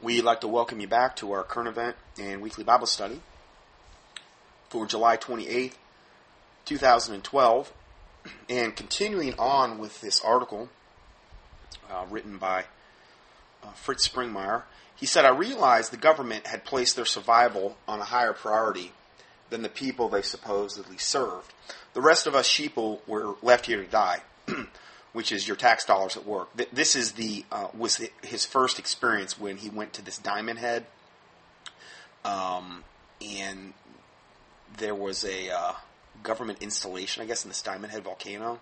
We'd like to welcome you back to our current event and weekly Bible study for July 28th, 2012. And continuing on with this article uh, written by uh, Fritz Springmeier, he said, I realized the government had placed their survival on a higher priority than the people they supposedly served. The rest of us sheeple were left here to die. Which is your tax dollars at work. This is the uh, was his first experience when he went to this Diamond Head, um, and there was a uh, government installation, I guess, in this Diamond Head volcano,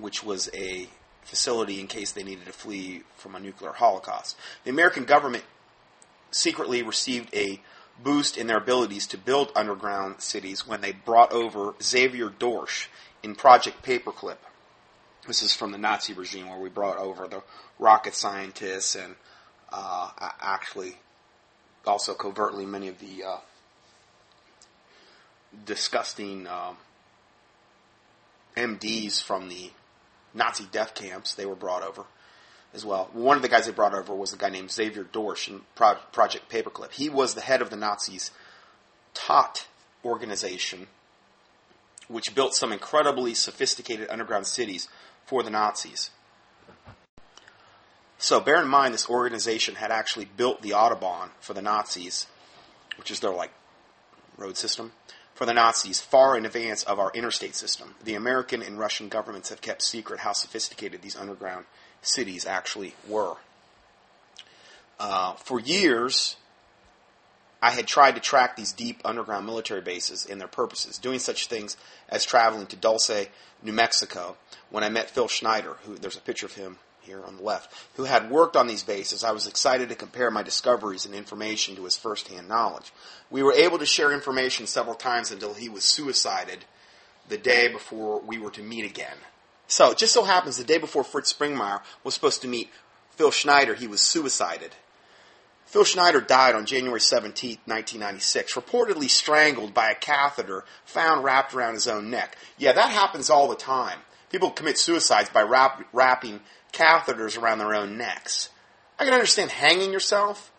which was a facility in case they needed to flee from a nuclear holocaust. The American government secretly received a boost in their abilities to build underground cities when they brought over Xavier Dorsch in Project Paperclip. This is from the Nazi regime where we brought over the rocket scientists and uh, actually also covertly many of the uh, disgusting MDs from the Nazi death camps. They were brought over as well. One of the guys they brought over was a guy named Xavier Dorsch in Pro- Project Paperclip. He was the head of the Nazis' Todt organization, which built some incredibly sophisticated underground cities for the Nazis. So bear in mind, this organization had actually built the Autobahn for the Nazis, which is their like road system, for the Nazis far in advance of our interstate system. The American and Russian governments have kept secret how sophisticated these underground cities actually were. Uh, for years, I had tried to track these deep underground military bases and their purposes, doing such things as traveling to Dulce, New Mexico, when I met Phil Schneider, who there's a picture of him here on the left, who had worked on these bases, I was excited to compare my discoveries and information to his firsthand knowledge. We were able to share information several times until he was suicided the day before we were to meet again. So, it just so happens the day before Fritz Springmeier was supposed to meet Phil Schneider, he was suicided. Phil Schneider died on January 17, 1996, reportedly strangled by a catheter found wrapped around his own neck. Yeah, that happens all the time. People commit suicides by wrap, wrapping catheters around their own necks. I can understand hanging yourself,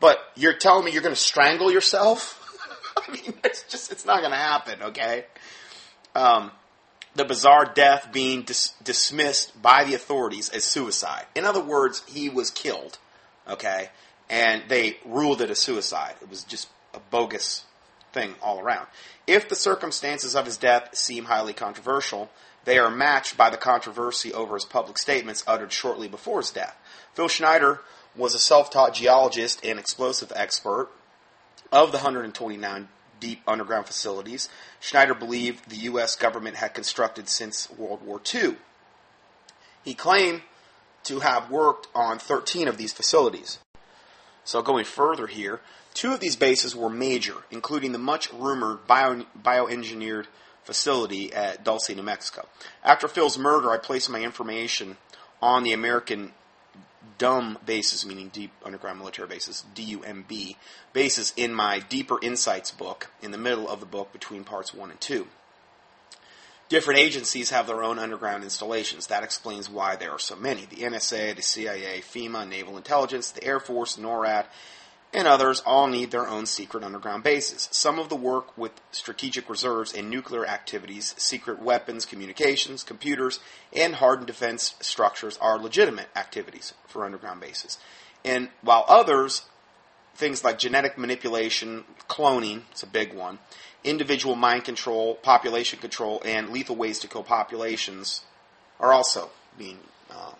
but you're telling me you're going to strangle yourself? I mean, it's just, it's not going to happen, okay? Um, the bizarre death being dis- dismissed by the authorities as suicide. In other words, he was killed, okay? And they ruled it a suicide. It was just a bogus thing all around. If the circumstances of his death seem highly controversial, they are matched by the controversy over his public statements uttered shortly before his death. Phil Schneider was a self taught geologist and explosive expert of the 129 deep underground facilities Schneider believed the U.S. government had constructed since World War II. He claimed to have worked on 13 of these facilities. So, going further here, two of these bases were major, including the much rumored bio, bioengineered facility at Dulce, New Mexico. After Phil's murder, I placed my information on the American DUMB bases, meaning Deep Underground Military Bases, DUMB bases, in my Deeper Insights book, in the middle of the book between parts 1 and 2. Different agencies have their own underground installations. That explains why there are so many. The NSA, the CIA, FEMA, Naval Intelligence, the Air Force, NORAD, and others all need their own secret underground bases. Some of the work with strategic reserves and nuclear activities, secret weapons, communications, computers, and hardened defense structures are legitimate activities for underground bases. And while others, things like genetic manipulation, cloning, it's a big one, individual mind control, population control, and lethal ways to kill populations are also being um,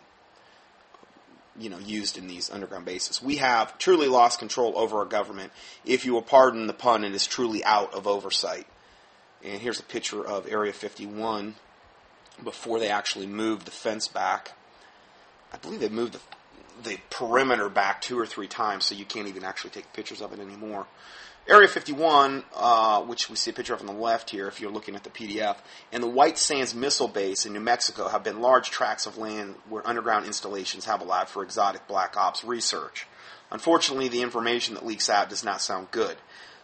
you know, used in these underground bases. We have truly lost control over our government. If you will pardon the pun, it is truly out of oversight. And here's a picture of Area 51 before they actually moved the fence back. I believe they moved the, the perimeter back two or three times, so you can't even actually take pictures of it anymore. Area 51, uh, which we see a picture of on the left here if you're looking at the PDF, and the White Sands Missile Base in New Mexico have been large tracts of land where underground installations have allowed for exotic black ops research. Unfortunately, the information that leaks out does not sound good.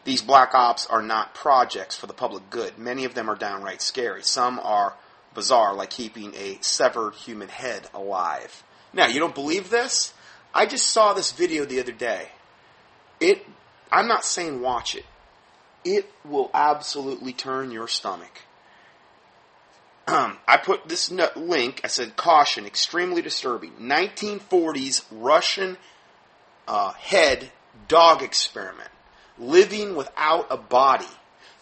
These black ops are not projects for the public good. Many of them are downright scary. Some are bizarre, like keeping a severed human head alive. Now, you don't believe this? I just saw this video the other day. It, I'm not saying watch it. It will absolutely turn your stomach. I put this link. I said, "Caution: Extremely disturbing." 1940s Russian uh, head dog experiment, living without a body.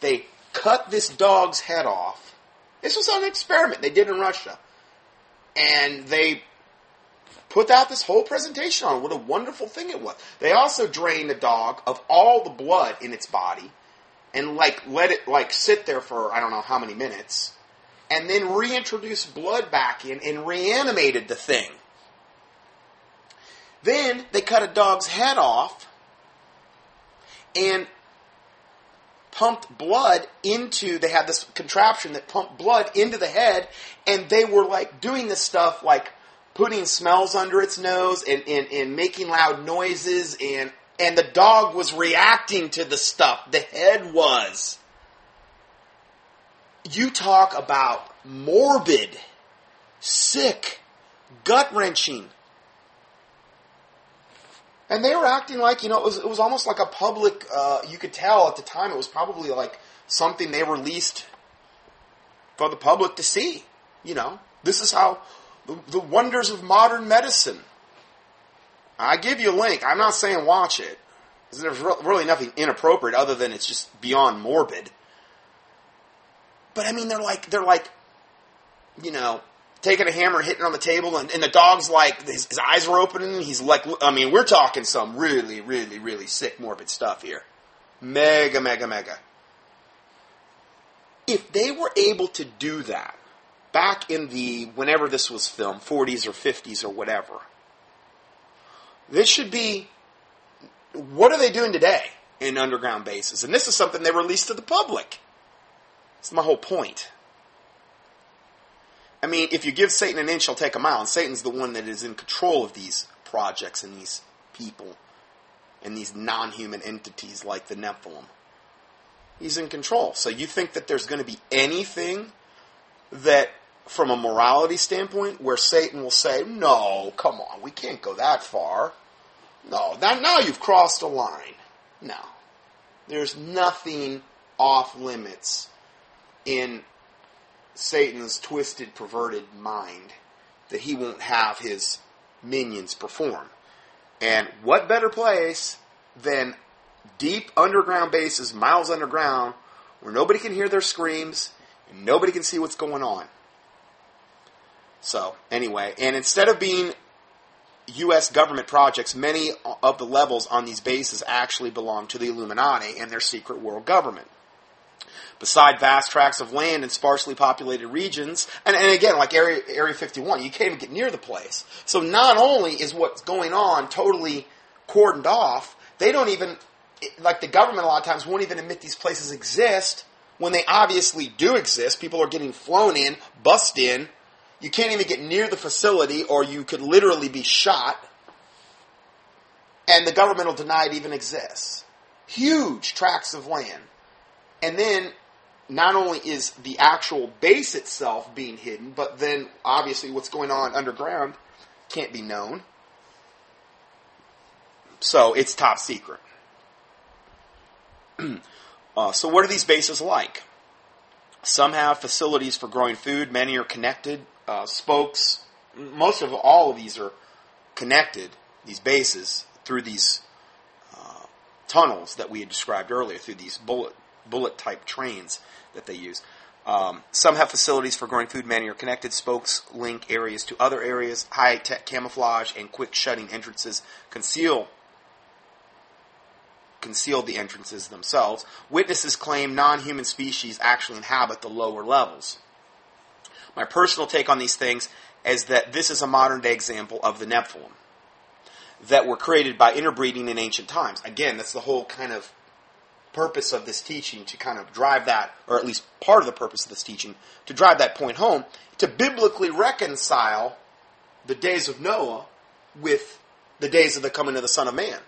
They cut this dog's head off. This was an experiment they did in Russia, and they put out this whole presentation on what a wonderful thing it was. They also drained the dog of all the blood in its body and like let it like sit there for I don't know how many minutes and then reintroduced blood back in and reanimated the thing. Then they cut a dog's head off and pumped blood into they had this contraption that pumped blood into the head and they were like doing this stuff like putting smells under its nose and, and, and making loud noises and and the dog was reacting to the stuff. The head was. You talk about morbid, sick, gut wrenching. And they were acting like, you know, it was, it was almost like a public, uh, you could tell at the time it was probably like something they released for the public to see. You know, this is how the, wonders of modern medicine. I give you a link. I'm not saying watch it. There's really nothing inappropriate other than it's just beyond morbid. But I mean, they're like they're like, you know, taking a hammer, hitting on the table, and, and the dog's like his, his eyes are opening. He's like, I mean, we're talking some really, really, really sick, morbid stuff here. Mega, mega, mega. If they were able to do that back in the whenever this was filmed, 40s or 50s or whatever, this should be. What are they doing today in underground bases? And this is something they released to the public. That's my whole point. I mean, if you give Satan an inch, he'll take a mile. And Satan's the one that is in control of these projects and these people and these non human entities like the Nephilim. He's in control. So you think that there's going to be anything that, from a morality standpoint, where Satan will say, no, come on, we can't go that far. No, that, now you've crossed a line. No. There's nothing off limits in Satan's twisted, perverted mind that he won't have his minions perform. And what better place than deep underground bases, miles underground, where nobody can hear their screams and nobody can see what's going on. So, anyway, and instead of being U.S. government projects, many of the levels on these bases actually belong to the Illuminati and their secret world government beside vast tracts of land in sparsely populated regions. And, and again, like Area, Area 51, you can't even get near the place. So not only is what's going on totally cordoned off, they don't even, like the government a lot of times won't even admit these places exist when they obviously do exist. People are getting flown in, bussed in. You can't even get near the facility or you could literally be shot. And the government will deny it even exists. Huge tracts of land. And then not only is the actual base itself being hidden, but then obviously what's going on underground can't be known. So it's top secret. uh, so, what are these bases like? Some have facilities for growing food, many are connected. Uh, spokes, most of all of these are connected, these bases, through these uh, tunnels that we had described earlier, through these bullet bullet type trains that they use. Um, some have facilities for growing food. Many are connected. Spokes link areas to other areas. High tech camouflage and quick shutting entrances conceal conceal the entrances themselves. Witnesses claim non-human species actually inhabit the lower levels. My personal take on these things is that this is a modern day example of the Nephilim that were created by interbreeding in ancient times. Again, that's the whole kind of purpose of this teaching to kind of drive that, or at least part of the purpose of this teaching, to drive that point home, to biblically reconcile the days of Noah with the days of the coming of the Son of Man.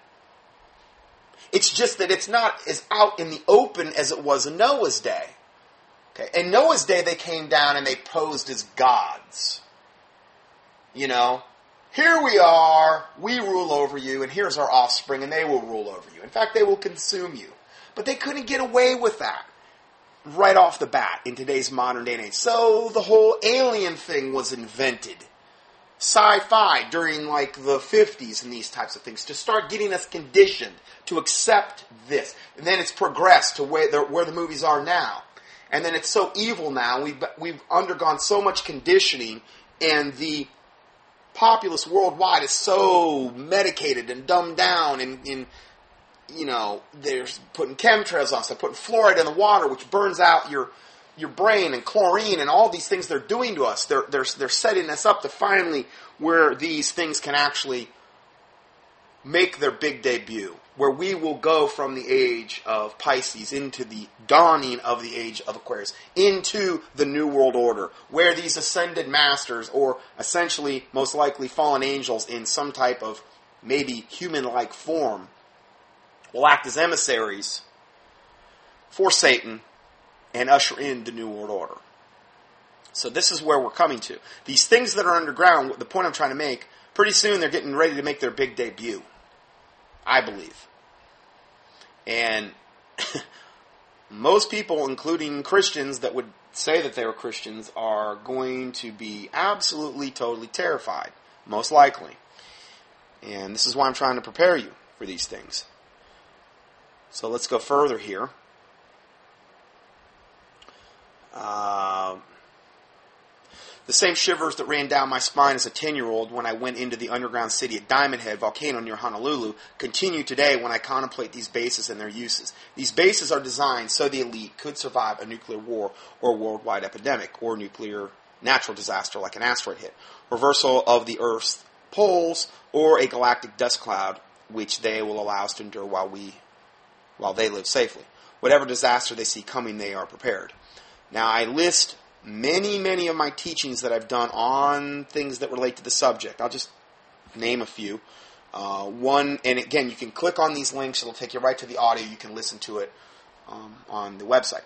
It's just that it's not as out in the open as it was in Noah's day. Okay, in Noah's day, they came down and they posed as gods. You know, here we are, we rule over you, and here's our offspring, and they will rule over you. In fact, they will consume you. But they couldn't get away with that right off the bat in today's modern day and age. So the whole alien thing was invented. Sci-fi during like the 50s and these types of things to start getting us conditioned to accept this. And then it's progressed to where the, where the movies are now. And then it's so evil now. We've, we've undergone so much conditioning and the populace worldwide is so medicated and dumbed down and, and you know, they're putting chemtrails on stuff, putting fluoride in the water, which burns out your your brain and chlorine and all these things they're doing to us. They're they're they're setting us up to finally where these things can actually make their big debut, where we will go from the age of Pisces into the dawning of the age of Aquarius, into the New World Order, where these ascended masters, or essentially most likely fallen angels in some type of maybe human like form, will act as emissaries for Satan and usher in the New World Order. So this is where we're coming to. These things that are underground, the point I'm trying to make, pretty soon they're getting ready to make their big debut. I believe. And most people, including Christians that would say that they were Christians, are going to be absolutely, totally terrified. Most likely. And this is why I'm trying to prepare you for these things. So let's go further here. Uh, the same shivers that ran down my spine as a 10 year old when I went into the underground city at Diamond Head volcano near Honolulu continue today when I contemplate these bases and their uses. These bases are designed so the elite could survive a nuclear war or a worldwide epidemic or nuclear natural disaster like an asteroid hit, reversal of the Earth's poles, or a galactic dust cloud, which they will allow us to endure while we while they live safely. Whatever disaster they see coming, they are prepared. Now, I list many, many of my teachings that I've done on things that relate to the subject. I'll just name a few. Uh, one, and again, you can click on these links, it'll take you right to the audio. You can listen to it um, on the website.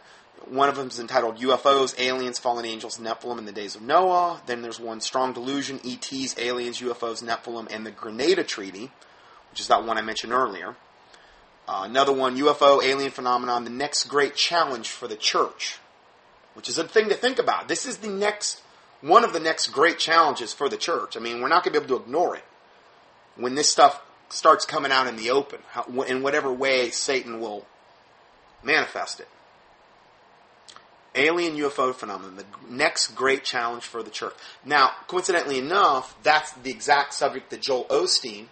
One of them is entitled UFOs, Aliens, Fallen Angels, Nephilim and the Days of Noah. Then there's one, Strong Delusion, ETs, Aliens, UFOs, Nephilim, and the Grenada Treaty, which is that one I mentioned earlier. Uh, another one, UFO alien phenomenon, the next great challenge for the church, which is a thing to think about. This is the next, one of the next great challenges for the church. I mean, we're not going to be able to ignore it when this stuff starts coming out in the open, in whatever way Satan will manifest it. Alien UFO phenomenon, the next great challenge for the church. Now, coincidentally enough, that's the exact subject that Joel Osteen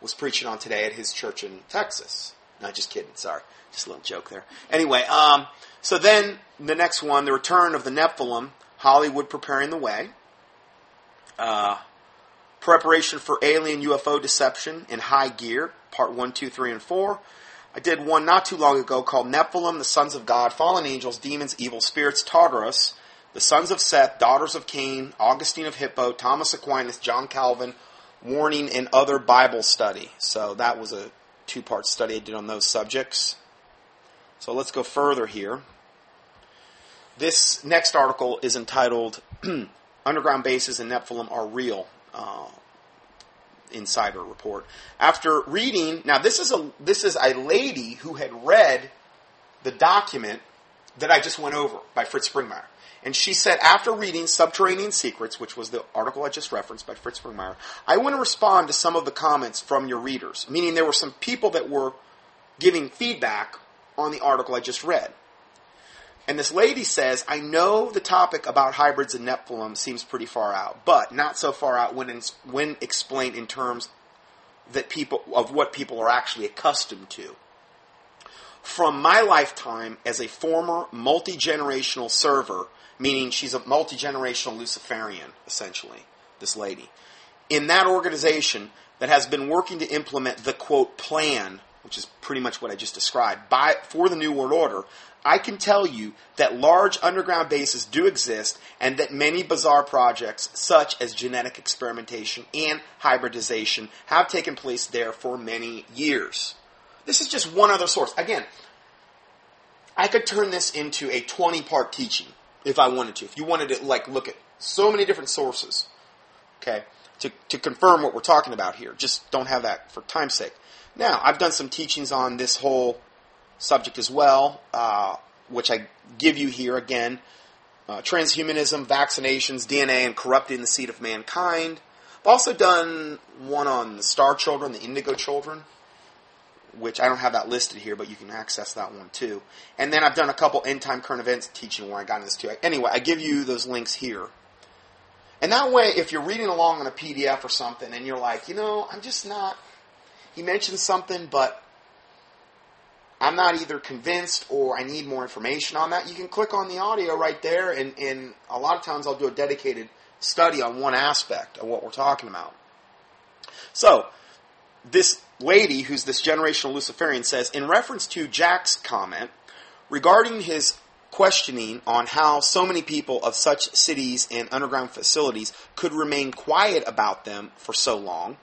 was preaching on today at his church in Texas. No, just kidding. Sorry. Just a little joke there. Anyway, um, so then the next one, the return of the Nephilim, Hollywood preparing the way. Uh, preparation for alien UFO deception in high gear, part one, two, three, and 4. I did one not too long ago called Nephilim, the Sons of God, Fallen Angels, Demons, Evil Spirits, Tartarus, the Sons of Seth, Daughters of Cain, Augustine of Hippo, Thomas Aquinas, John Calvin, Warning, and other Bible study. So that was a two part study I did on those subjects. So let's go further here. This next article is entitled Underground Bases in Nephilim Are Real. Uh, insider report. After reading, now this is a this is a lady who had read the document that I just went over by Fritz Springmeier. And she said, after reading Subterranean Secrets, which was the article I just referenced by Fritz Springmeier, I want to respond to some of the comments from your readers. Meaning there were some people that were giving feedback on the article I just read. And this lady says, I know the topic about hybrids and Nephilim seems pretty far out, but not so far out when, in, when explained in terms that people of what people are actually accustomed to. From my lifetime as a former multi generational server meaning she's a multi generational Luciferian, essentially, this lady. In that organization that has been working to implement the quote plan, which is pretty much what I just described, by, for the New World Order, I can tell you that large underground bases do exist and that many bizarre projects, such as genetic experimentation and hybridization, have taken place there for many years. This is just one other source. Again, I could turn this into a 20 part teaching if I wanted to. If you wanted to like look at so many different sources, okay, to, to confirm what we're talking about here. Just don't have that for time's sake. Now, I've done some teachings on this whole subject as well, uh, which I give you here again. Uh, transhumanism, vaccinations, DNA, and corrupting the seed of mankind. I've also done one on the star children, the indigo children, which I don't have that listed here, but you can access that one too. And then I've done a couple end time current events teaching where I got into this too. Anyway, I give you those links here. And that way, if you're reading along on a PDF or something and you're like, you know, I'm just not, he mentioned something, but I'm not either convinced or I need more information on that, you can click on the audio right there, and, and a lot of times I'll do a dedicated study on one aspect of what we're talking about. So, this lady, who's this generational Luciferian, says, in reference to Jack's comment regarding his questioning on how so many people of such cities and underground facilities could remain quiet about them for so long.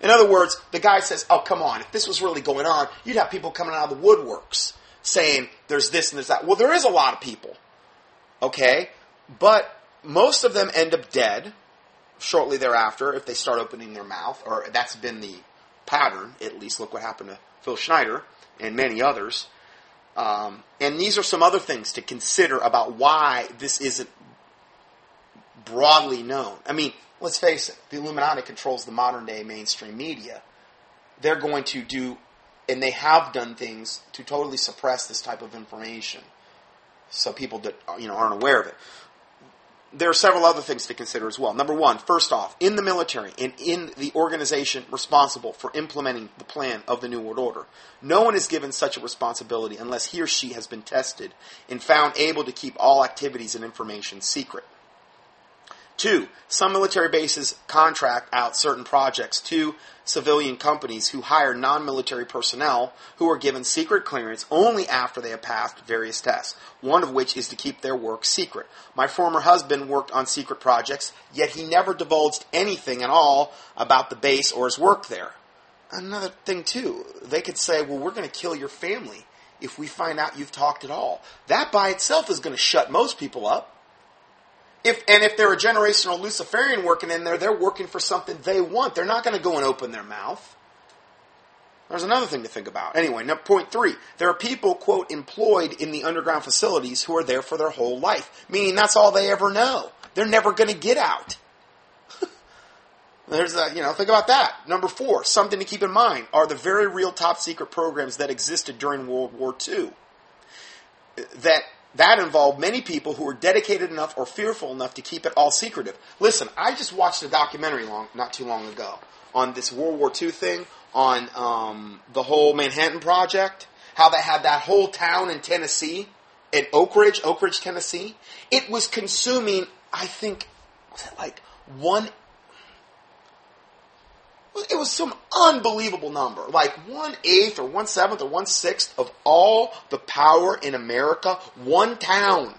In other words, the guy says, Oh, come on, if this was really going on, you'd have people coming out of the woodworks saying there's this and there's that. Well, there is a lot of people. Okay? But most of them end up dead shortly thereafter if they start opening their mouth, or that's been the pattern, at least. Look what happened to Phil Schneider and many others. Um, and these are some other things to consider about why this isn't broadly known. I mean, let's face it, the Illuminati controls the modern day mainstream media. They're going to do, and they have done things to totally suppress this type of information, so people that you know aren't aware of it there are several other things to consider as well. Number one, first off, in the military and in the organization responsible for implementing the plan of the New World Order, no one is given such a responsibility unless he or she has been tested and found able to keep all activities and information secret. Two, some military bases contract out certain projects to civilian companies who hire non military personnel who are given secret clearance only after they have passed various tests, one of which is to keep their work secret. My former husband worked on secret projects, yet he never divulged anything at all about the base or his work there. Another thing, too, they could say, well, we're going to kill your family if we find out you've talked at all. That by itself is going to shut most people up. If and if they're a generational Luciferian working in there, they're working for something they want. They're not going to go and open their mouth. There's another thing to think about. Anyway, now, point three. There are people, quote, employed in the underground facilities who are there for their whole life, meaning that's all they ever know. They're never going to get out. There's a, you know, think about that. Number four, something to keep in mind are the very real top secret programs that existed during World War II that that involved many people who were dedicated enough or fearful enough to keep it all secretive. Listen, I just watched a documentary long, not too long ago on this World War II thing, on um, the whole Manhattan Project, how they had that whole town in Tennessee, in Oak Ridge, Oak Ridge, Tennessee. It was consuming, I think, was it like one it was some unbelievable number, like one eighth or one seventh or one sixth of all the power in America. One town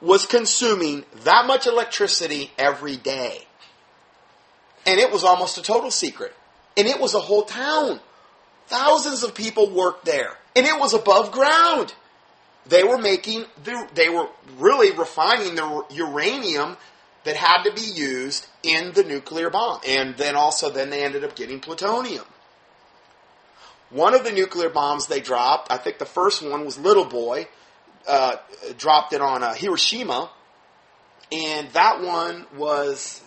was consuming that much electricity every day. And it was almost a total secret. And it was a whole town. Thousands of people worked there. And it was above ground. They were making, they were really refining the uranium that had to be used in the nuclear bomb. And then also, then they ended up getting plutonium. One of the nuclear bombs they dropped, I think the first one was Little Boy, uh, dropped it on uh, Hiroshima, and that one was,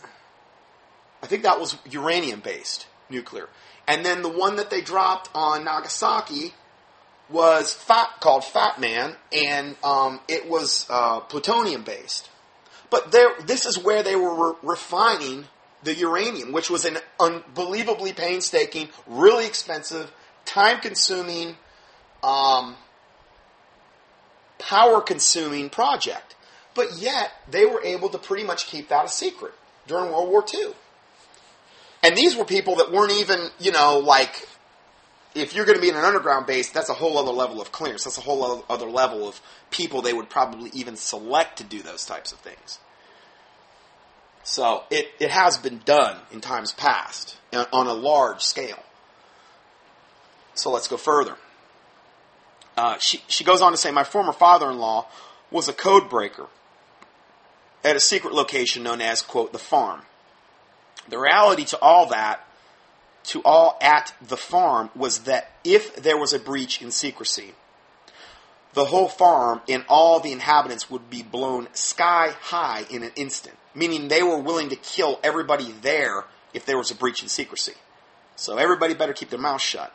I think that was uranium based nuclear. And then the one that they dropped on Nagasaki was fat, called Fat Man, and um, it was uh, plutonium based. But there, this is where they were re- refining the uranium, which was an unbelievably painstaking, really expensive, time consuming, um, power consuming project. But yet, they were able to pretty much keep that a secret during World War II. And these were people that weren't even, you know, like, if you're going to be in an underground base, that's a whole other level of clearance. That's a whole other level of people they would probably even select to do those types of things. So it, it has been done in times past on a large scale. So let's go further. Uh, she, she goes on to say, My former father in law was a code breaker at a secret location known as, quote, the farm. The reality to all that, to all at the farm, was that if there was a breach in secrecy, the whole farm and all the inhabitants would be blown sky high in an instant, meaning they were willing to kill everybody there if there was a breach in secrecy. So everybody better keep their mouth shut.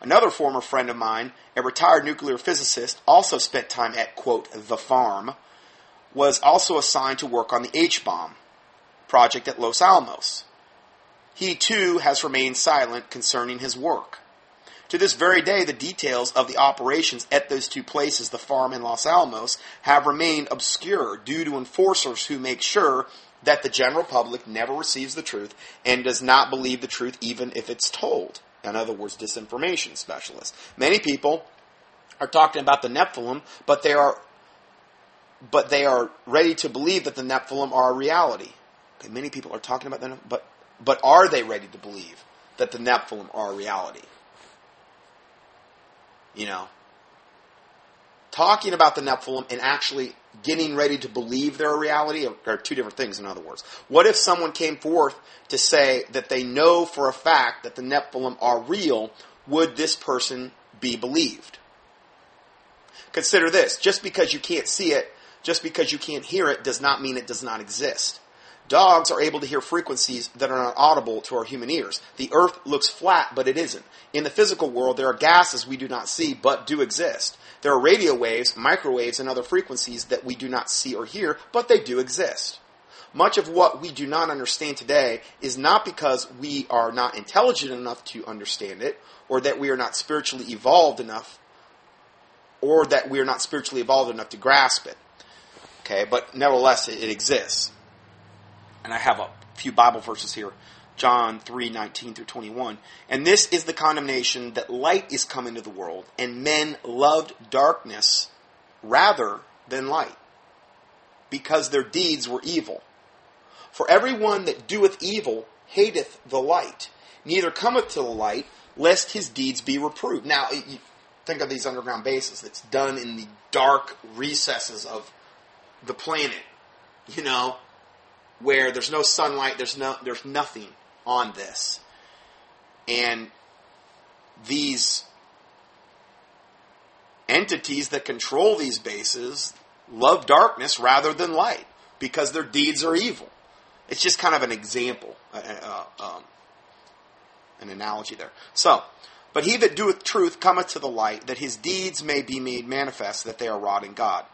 Another former friend of mine, a retired nuclear physicist, also spent time at, quote, the farm, was also assigned to work on the H bomb project at Los Alamos. He too has remained silent concerning his work. To this very day, the details of the operations at those two places, the farm and Los Alamos, have remained obscure due to enforcers who make sure that the general public never receives the truth and does not believe the truth even if it's told. In other words, disinformation specialists. Many people are talking about the Nephilim, but they are but they are ready to believe that the Nephilim are a reality. Okay, many people are talking about them, but but are they ready to believe that the Nephilim are a reality? You know, talking about the Nephilim and actually getting ready to believe they're a reality are two different things, in other words. What if someone came forth to say that they know for a fact that the Nephilim are real? Would this person be believed? Consider this just because you can't see it, just because you can't hear it, does not mean it does not exist. Dogs are able to hear frequencies that are not audible to our human ears. The earth looks flat, but it isn't. In the physical world, there are gases we do not see, but do exist. There are radio waves, microwaves, and other frequencies that we do not see or hear, but they do exist. Much of what we do not understand today is not because we are not intelligent enough to understand it, or that we are not spiritually evolved enough, or that we are not spiritually evolved enough to grasp it. Okay, but nevertheless, it, it exists and I have a few Bible verses here. John 3, 19 through 21. And this is the condemnation that light is come into the world, and men loved darkness rather than light, because their deeds were evil. For everyone that doeth evil hateth the light, neither cometh to the light, lest his deeds be reproved. Now, think of these underground bases. It's done in the dark recesses of the planet. You know, where there's no sunlight, there's no there's nothing on this. And these entities that control these bases love darkness rather than light because their deeds are evil. It's just kind of an example, uh, um, an analogy there. So, but he that doeth truth cometh to the light, that his deeds may be made manifest, that they are wrought in God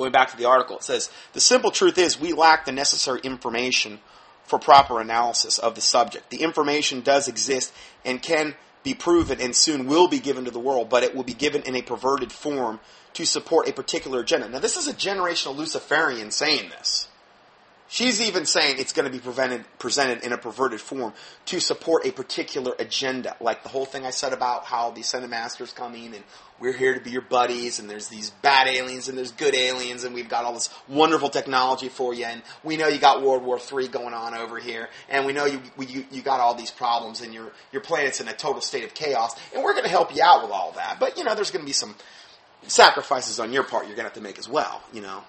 going back to the article, it says the simple truth is we lack the necessary information for proper analysis of the subject. The information does exist and can be proven and soon will be given to the world, but it will be given in a perverted form to support a particular agenda. Now, this is a generational Luciferian saying this. She's even saying it's going to be presented in a perverted form to support a particular agenda. Like the whole thing I said about how the Ascended Master's coming and we're here to be your buddies and there's these bad aliens and there's good aliens and we've got all this wonderful technology for you and we know you got World War III going on over here and we know you, you, you got all these problems and your, your planet's in a total state of chaos and we're going to help you out with all that. But, you know, there's going to be some sacrifices on your part you're going to have to make as well, you know.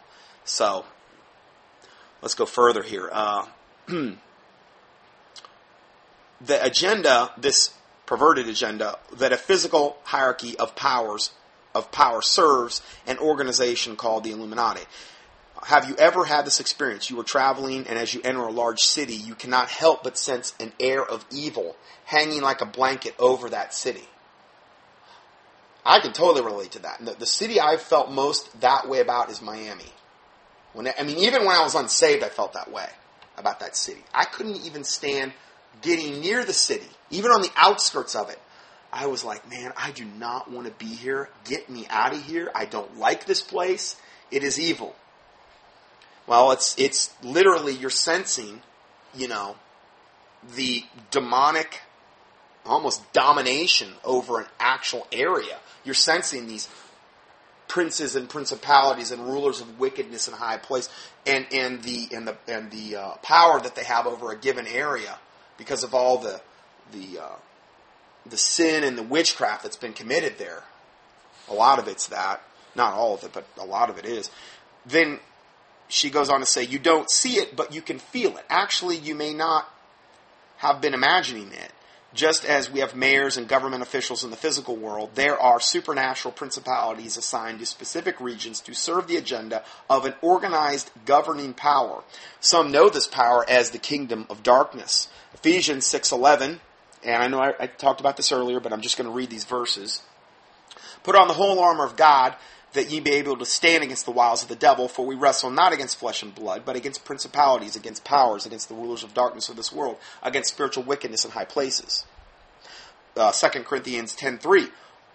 So, let's go further here. Uh, the agenda, this perverted agenda, that a physical hierarchy of powers of power serves an organization called the Illuminati. Have you ever had this experience? You were traveling, and as you enter a large city, you cannot help but sense an air of evil hanging like a blanket over that city. I can totally relate to that. The, the city I've felt most that way about is Miami. When I, I mean, even when I was unsaved, I felt that way about that city. I couldn't even stand getting near the city, even on the outskirts of it. I was like, man, I do not want to be here. Get me out of here. I don't like this place. It is evil. Well, it's it's literally you're sensing, you know, the demonic almost domination over an actual area. You're sensing these princes and principalities and rulers of wickedness in high place, and and the and the and the uh, power that they have over a given area because of all the the uh, the sin and the witchcraft that's been committed there. A lot of it's that, not all of it, but a lot of it is. Then she goes on to say, you don't see it, but you can feel it. Actually, you may not have been imagining it. Just as we have mayors and government officials in the physical world, there are supernatural principalities assigned to specific regions to serve the agenda of an organized governing power. Some know this power as the kingdom of darkness. Ephesians 6:11, and I know I, I talked about this earlier, but I'm just going to read these verses. Put on the whole armor of God that ye be able to stand against the wiles of the devil, for we wrestle not against flesh and blood, but against principalities, against powers, against the rulers of darkness of this world, against spiritual wickedness in high places. Uh, 2 Corinthians 10.3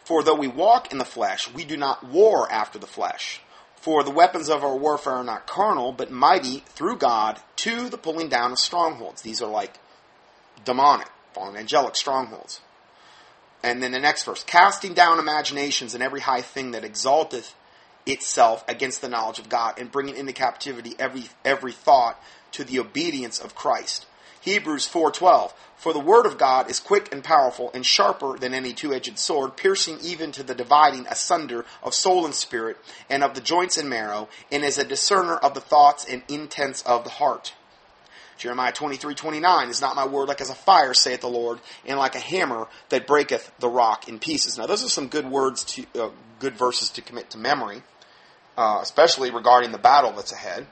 For though we walk in the flesh, we do not war after the flesh. For the weapons of our warfare are not carnal, but mighty through God to the pulling down of strongholds. These are like demonic, fallen angelic strongholds. And then the next verse, casting down imaginations and every high thing that exalteth itself against the knowledge of God, and bringing into captivity every every thought to the obedience of Christ. Hebrews 4:12 For the word of God is quick and powerful and sharper than any two-edged sword piercing even to the dividing asunder of soul and spirit and of the joints and marrow and is a discerner of the thoughts and intents of the heart. Jeremiah 23, 29, is not my word like as a fire, saith the Lord, and like a hammer that breaketh the rock in pieces. Now, those are some good words to, uh, good verses to commit to memory, uh, especially regarding the battle that's ahead.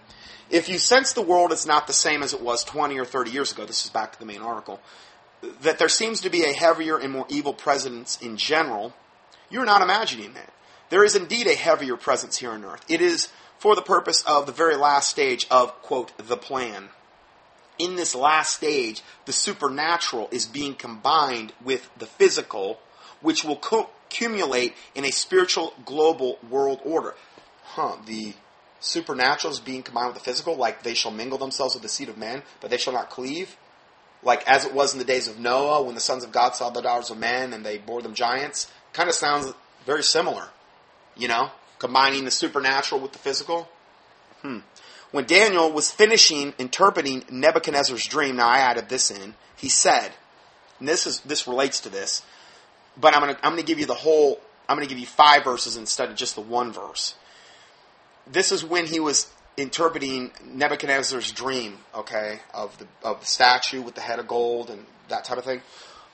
If you sense the world is not the same as it was 20 or 30 years ago, this is back to the main article, that there seems to be a heavier and more evil presence in general, you're not imagining that. There is indeed a heavier presence here on earth. It is for the purpose of the very last stage of, quote, the plan in this last stage, the supernatural is being combined with the physical, which will co- accumulate in a spiritual global world order. Huh, the supernatural is being combined with the physical, like they shall mingle themselves with the seed of man, but they shall not cleave. Like as it was in the days of Noah, when the sons of God saw the daughters of men and they bore them giants. Kind of sounds very similar, you know, combining the supernatural with the physical. Hmm. When Daniel was finishing interpreting Nebuchadnezzar's dream, now I added this in, he said, and this is this relates to this, but I'm gonna I'm gonna give you the whole I'm gonna give you five verses instead of just the one verse. This is when he was interpreting Nebuchadnezzar's dream, okay, of the of the statue with the head of gold and that type of thing.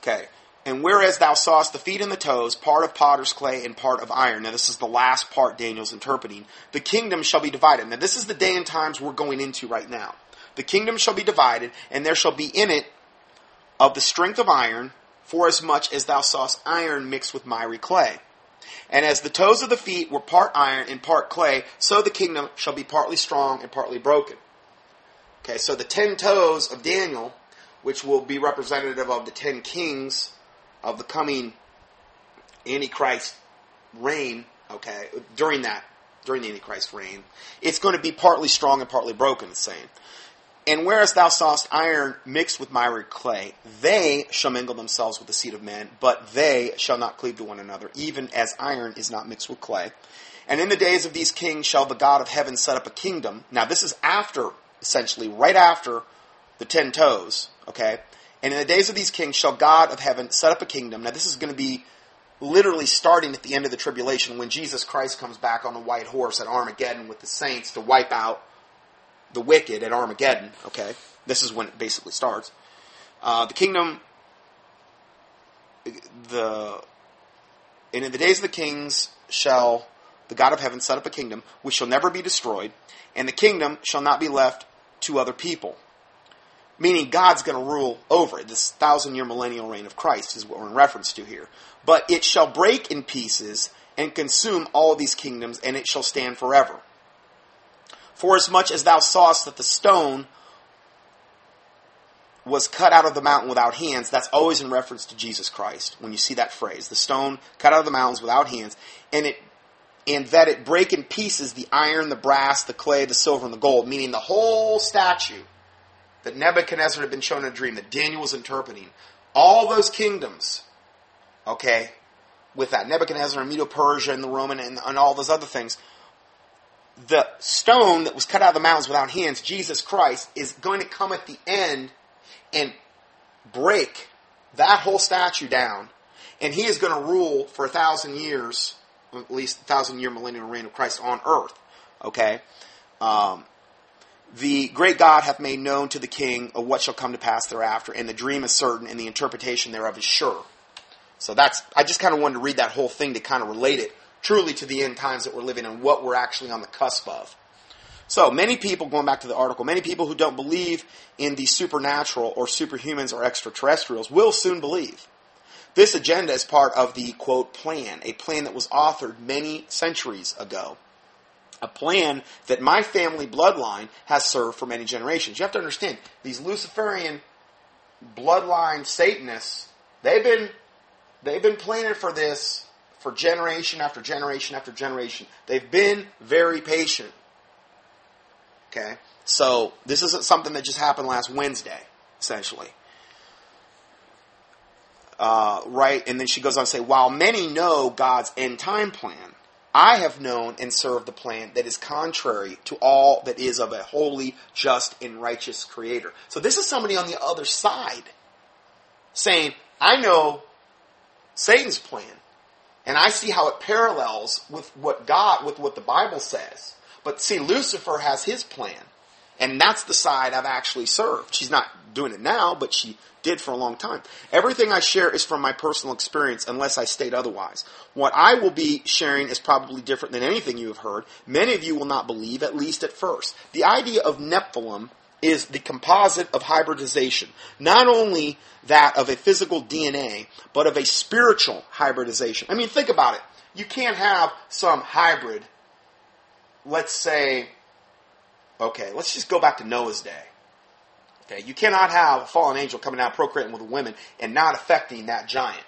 Okay. And whereas thou sawest the feet and the toes, part of potter's clay and part of iron. Now, this is the last part Daniel's interpreting. The kingdom shall be divided. Now, this is the day and times we're going into right now. The kingdom shall be divided, and there shall be in it of the strength of iron, for as much as thou sawest iron mixed with miry clay. And as the toes of the feet were part iron and part clay, so the kingdom shall be partly strong and partly broken. Okay, so the ten toes of Daniel, which will be representative of the ten kings of the coming Antichrist reign, okay, during that, during the Antichrist reign, it's going to be partly strong and partly broken, it's saying. And whereas thou sawest iron mixed with miry clay, they shall mingle themselves with the seed of men, but they shall not cleave to one another, even as iron is not mixed with clay. And in the days of these kings shall the God of heaven set up a kingdom. Now, this is after, essentially, right after the ten toes, okay? And in the days of these kings shall God of heaven set up a kingdom. Now, this is going to be literally starting at the end of the tribulation when Jesus Christ comes back on the white horse at Armageddon with the saints to wipe out the wicked at Armageddon. Okay, this is when it basically starts. Uh, the kingdom, the and in the days of the kings shall the God of heaven set up a kingdom which shall never be destroyed, and the kingdom shall not be left to other people meaning God's going to rule over it. This thousand year millennial reign of Christ is what we're in reference to here. But it shall break in pieces and consume all these kingdoms, and it shall stand forever. For as much as thou sawest that the stone was cut out of the mountain without hands, that's always in reference to Jesus Christ. When you see that phrase, the stone cut out of the mountains without hands, and it and that it break in pieces the iron, the brass, the clay, the silver, and the gold, meaning the whole statue that Nebuchadnezzar had been shown in a dream, that Daniel was interpreting, all those kingdoms, okay, with that Nebuchadnezzar and Medo Persia and the Roman and, and all those other things, the stone that was cut out of the mountains without hands, Jesus Christ, is going to come at the end and break that whole statue down, and he is going to rule for a thousand years, at least a thousand year millennial reign of Christ on earth. Okay, um, the great God hath made known to the king of what shall come to pass thereafter, and the dream is certain, and the interpretation thereof is sure. So that's, I just kind of wanted to read that whole thing to kind of relate it truly to the end times that we're living and what we're actually on the cusp of. So many people, going back to the article, many people who don't believe in the supernatural or superhumans or extraterrestrials will soon believe. This agenda is part of the quote plan, a plan that was authored many centuries ago. A plan that my family bloodline has served for many generations. You have to understand, these Luciferian bloodline Satanists, they've been they've been planning for this for generation after generation after generation. They've been very patient. Okay? So this isn't something that just happened last Wednesday, essentially. Uh, right? And then she goes on to say, while many know God's end time plan, I have known and served the plan that is contrary to all that is of a holy, just, and righteous creator. So this is somebody on the other side saying, I know Satan's plan, and I see how it parallels with what God, with what the Bible says. But see, Lucifer has his plan. And that's the side I've actually served. She's not doing it now, but she did for a long time. Everything I share is from my personal experience unless I state otherwise. What I will be sharing is probably different than anything you have heard. Many of you will not believe, at least at first. The idea of Nephilim is the composite of hybridization. Not only that of a physical DNA, but of a spiritual hybridization. I mean, think about it. You can't have some hybrid let's say, okay, let's just go back to Noah's day. Okay, you cannot have a fallen angel coming out procreating with a woman and not affecting that giant.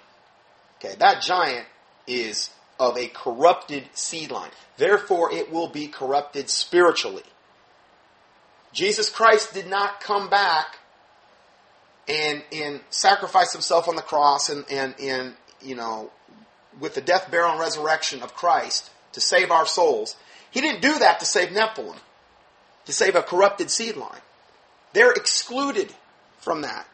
Okay, that giant is of a corrupted seed line. Therefore, it will be corrupted spiritually. Jesus Christ did not come back and, and sacrifice himself on the cross and, and, and, you know, with the death, burial, and resurrection of Christ to save our souls he didn't do that to save Nephilim, to save a corrupted seed line. They're excluded from that.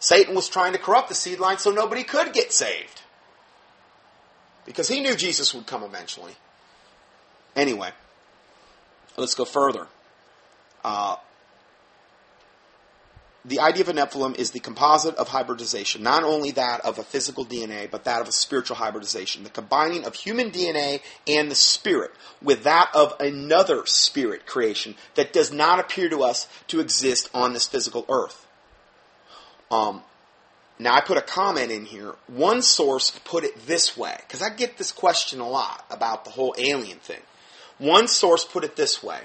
Satan was trying to corrupt the seed line so nobody could get saved. Because he knew Jesus would come eventually. Anyway, let's go further. Uh, the idea of a Nephilim is the composite of hybridization, not only that of a physical DNA, but that of a spiritual hybridization, the combining of human DNA and the spirit with that of another spirit creation that does not appear to us to exist on this physical earth. Um, now, I put a comment in here. One source put it this way, because I get this question a lot about the whole alien thing. One source put it this way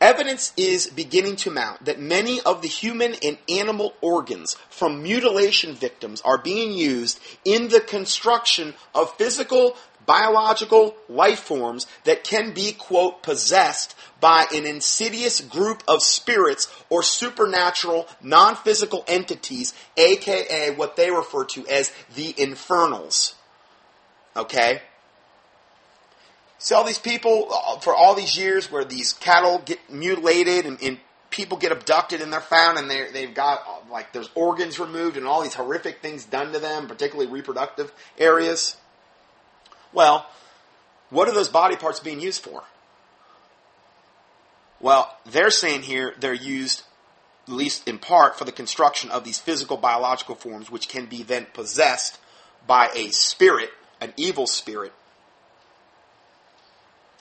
Evidence is beginning to mount that many of the human and animal organs from mutilation victims are being used in the construction of physical, biological life forms that can be, quote, possessed by an insidious group of spirits or supernatural, non physical entities, aka what they refer to as the infernals. Okay? See all these people uh, for all these years where these cattle get mutilated and, and people get abducted and they're found and they they've got uh, like there's organs removed and all these horrific things done to them, particularly reproductive areas. Well, what are those body parts being used for? Well, they're saying here they're used, at least in part, for the construction of these physical biological forms, which can be then possessed by a spirit, an evil spirit,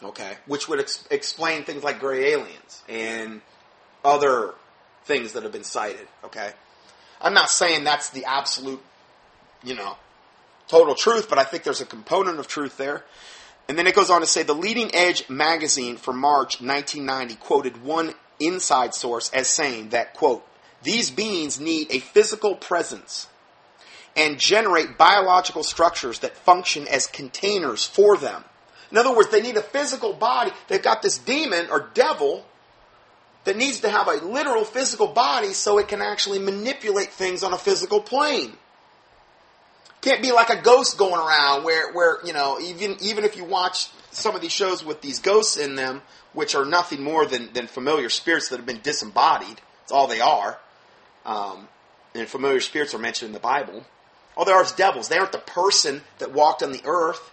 okay, which would ex- explain things like gray aliens and other things that have been sighted, okay? I'm not saying that's the absolute, you know, total truth, but I think there's a component of truth there. And then it goes on to say the leading edge magazine for March 1990 quoted one inside source as saying that, quote, these beings need a physical presence and generate biological structures that function as containers for them in other words, they need a physical body. They've got this demon or devil that needs to have a literal physical body so it can actually manipulate things on a physical plane. Can't be like a ghost going around where, where you know, even even if you watch some of these shows with these ghosts in them, which are nothing more than, than familiar spirits that have been disembodied. That's all they are. Um, and familiar spirits are mentioned in the Bible. All they are is devils. They aren't the person that walked on the earth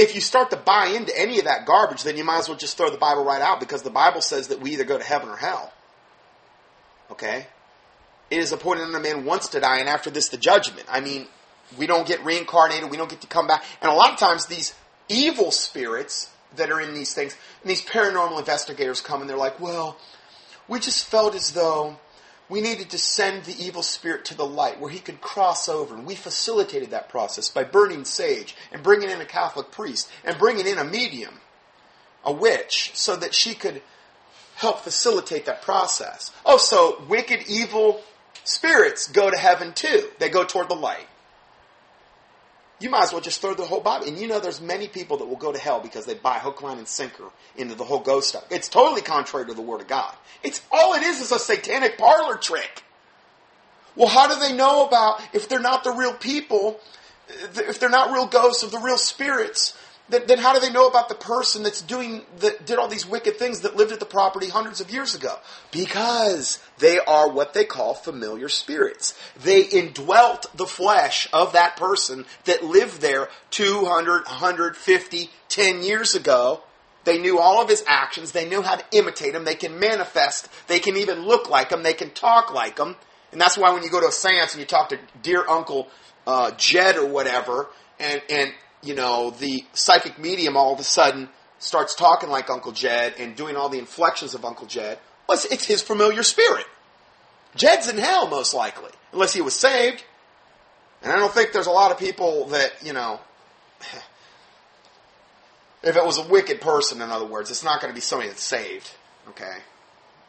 if you start to buy into any of that garbage, then you might as well just throw the Bible right out because the Bible says that we either go to heaven or hell. Okay? It is appointed unto man once to die, and after this, the judgment. I mean, we don't get reincarnated, we don't get to come back. And a lot of times, these evil spirits that are in these things, and these paranormal investigators come and they're like, well, we just felt as though we needed to send the evil spirit to the light where he could cross over. And we facilitated that process by burning sage and bringing in a Catholic priest and bringing in a medium, a witch, so that she could help facilitate that process. Oh, so wicked, evil spirits go to heaven too. They go toward the light you might as well just throw the whole Bible. And you know, there's many people that will go to hell because they buy hook, line, and sinker into the whole ghost stuff. It's totally contrary to the Word of God. It's all it is is a satanic parlor trick. Well, how do they know about if they're not the real people, if they're not real ghosts of the real spirits? Then, then how do they know about the person that's doing that did all these wicked things that lived at the property hundreds of years ago? Because they are what they call familiar spirits. They indwelt the flesh of that person that lived there 200, 150, 10 years ago. They knew all of his actions. They knew how to imitate him. They can manifest. They can even look like him. They can talk like him. And that's why when you go to a seance and you talk to dear Uncle uh, Jed or whatever, and, and you know, the psychic medium all of a sudden starts talking like Uncle Jed and doing all the inflections of Uncle Jed, well, it's, it's his familiar spirit. Jed's in hell, most likely, unless he was saved. And I don't think there's a lot of people that, you know, if it was a wicked person, in other words, it's not going to be somebody that's saved, okay?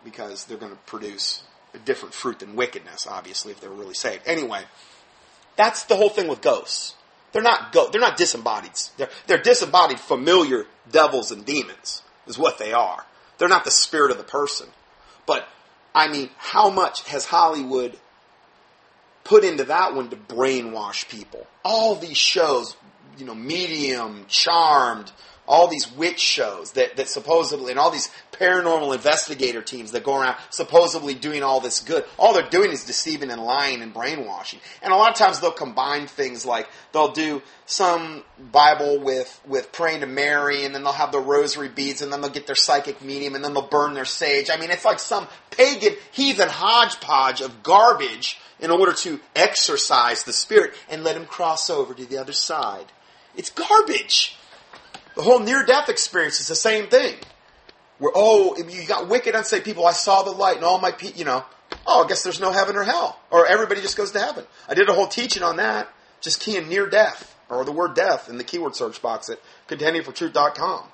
Because they're going to produce a different fruit than wickedness, obviously, if they're really saved. Anyway, that's the whole thing with ghosts. They're not go- they're not disembodied. They're, they're disembodied familiar devils and demons is what they are. They're not the spirit of the person. But I mean, how much has Hollywood put into that one to brainwash people? All these shows, you know, Medium, Charmed, all these witch shows that, that supposedly, and all these paranormal investigator teams that go around supposedly doing all this good. All they're doing is deceiving and lying and brainwashing. And a lot of times they'll combine things like they'll do some Bible with, with praying to Mary, and then they'll have the rosary beads, and then they'll get their psychic medium, and then they'll burn their sage. I mean, it's like some pagan, heathen hodgepodge of garbage in order to exorcise the spirit and let him cross over to the other side. It's garbage. The whole near death experience is the same thing where oh you got wicked unsaved people. I saw the light and all my people, you know. Oh, I guess there's no heaven or hell, or everybody just goes to heaven. I did a whole teaching on that. Just keying near death or the word death in the keyword search box at contendingfortruth.com.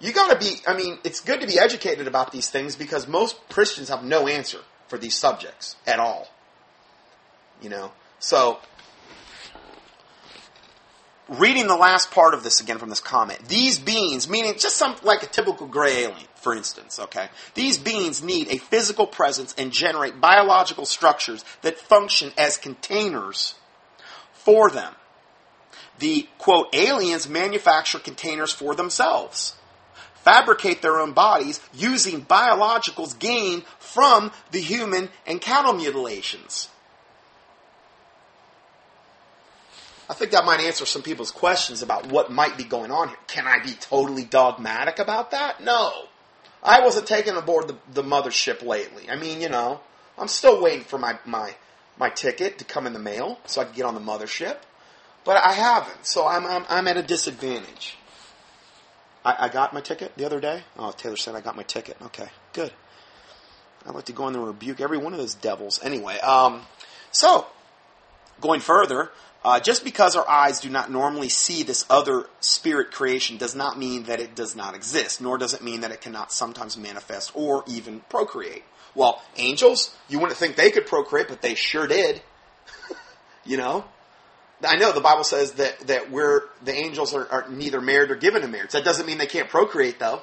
You got to be. I mean, it's good to be educated about these things because most Christians have no answer for these subjects at all. You know, so reading the last part of this again from this comment. These beings, meaning just some like a typical gray alien, for instance, okay? These beings need a physical presence and generate biological structures that function as containers for them. The quote aliens manufacture containers for themselves. Fabricate their own bodies using biologicals gained from the human and cattle mutilations. I think that might answer some people's questions about what might be going on here. Can I be totally dogmatic about that? No. I wasn't taken aboard the, the mothership lately. I mean, you know, I'm still waiting for my, my, my ticket to come in the mail so I can get on the mothership. But I haven't, so I'm, I'm, I'm at a disadvantage. I, I got my ticket the other day. Oh, Taylor said I got my ticket. Okay, good. I'd like to go in there and rebuke every one of those devils. Anyway, um, so, going further, uh, just because our eyes do not normally see this other spirit creation does not mean that it does not exist, nor does it mean that it cannot sometimes manifest or even procreate. Well, angels, you wouldn't think they could procreate, but they sure did. you know? I know the Bible says that, that we're, the angels are, are neither married or given to marriage. That doesn't mean they can't procreate, though.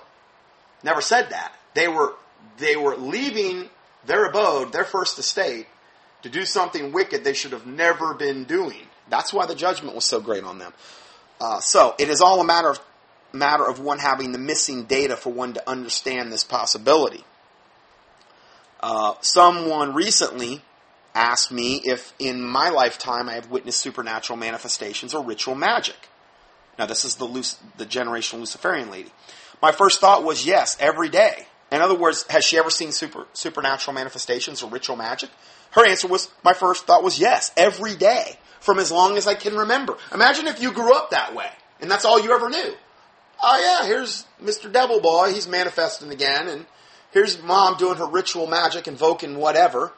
Never said that. They were, they were leaving their abode, their first estate, to do something wicked they should have never been doing. That's why the judgment was so great on them. Uh, so it is all a matter of matter of one having the missing data for one to understand this possibility. Uh, someone recently asked me if in my lifetime I have witnessed supernatural manifestations or ritual magic. Now, this is the, the generational Luciferian lady. My first thought was yes, every day. In other words, has she ever seen super, supernatural manifestations or ritual magic? Her answer was, my first thought was yes, every day, from as long as I can remember. Imagine if you grew up that way, and that's all you ever knew. Oh yeah, here's Mr. Devil Boy, he's manifesting again, and here's mom doing her ritual magic, invoking whatever.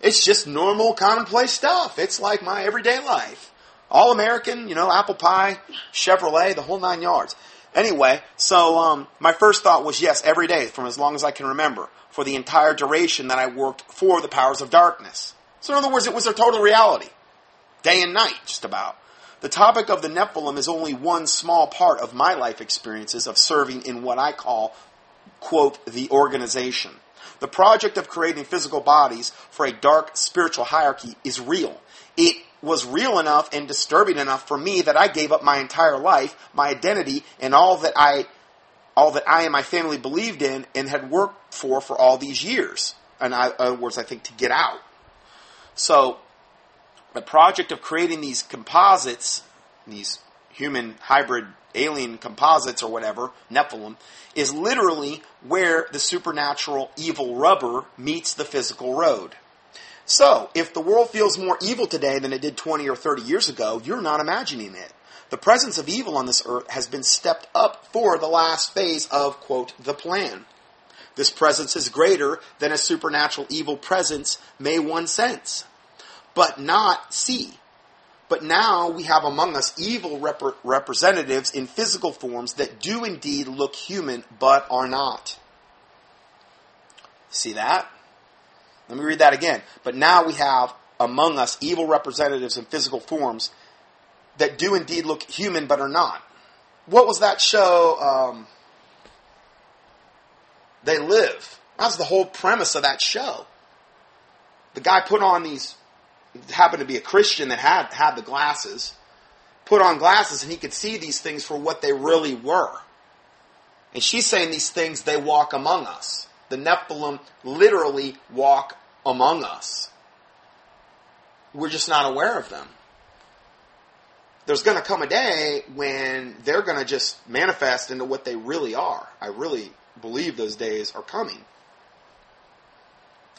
It's just normal, commonplace stuff. It's like my everyday life. All American, you know, apple pie, Chevrolet, the whole nine yards. Anyway, so um, my first thought was yes, every day from as long as I can remember, for the entire duration that I worked for the powers of darkness. So, in other words, it was a total reality, day and night, just about. The topic of the Nephilim is only one small part of my life experiences of serving in what I call, quote, the organization. The project of creating physical bodies for a dark spiritual hierarchy is real. It was real enough and disturbing enough for me that I gave up my entire life, my identity, and all that I all that I and my family believed in and had worked for for all these years. And, in other words, I think to get out. So, the project of creating these composites, these human hybrid alien composites or whatever, Nephilim, is literally where the supernatural evil rubber meets the physical road. So, if the world feels more evil today than it did 20 or 30 years ago, you're not imagining it. The presence of evil on this earth has been stepped up for the last phase of, quote, the plan. This presence is greater than a supernatural evil presence may one sense, but not see. But now we have among us evil rep- representatives in physical forms that do indeed look human, but are not. See that? Let me read that again. But now we have among us evil representatives in physical forms that do indeed look human but are not. What was that show? Um, they live. That's the whole premise of that show. The guy put on these, happened to be a Christian that had had the glasses, put on glasses, and he could see these things for what they really were. And she's saying these things they walk among us. The Nephilim literally walk among us. We're just not aware of them. There's going to come a day when they're going to just manifest into what they really are. I really believe those days are coming.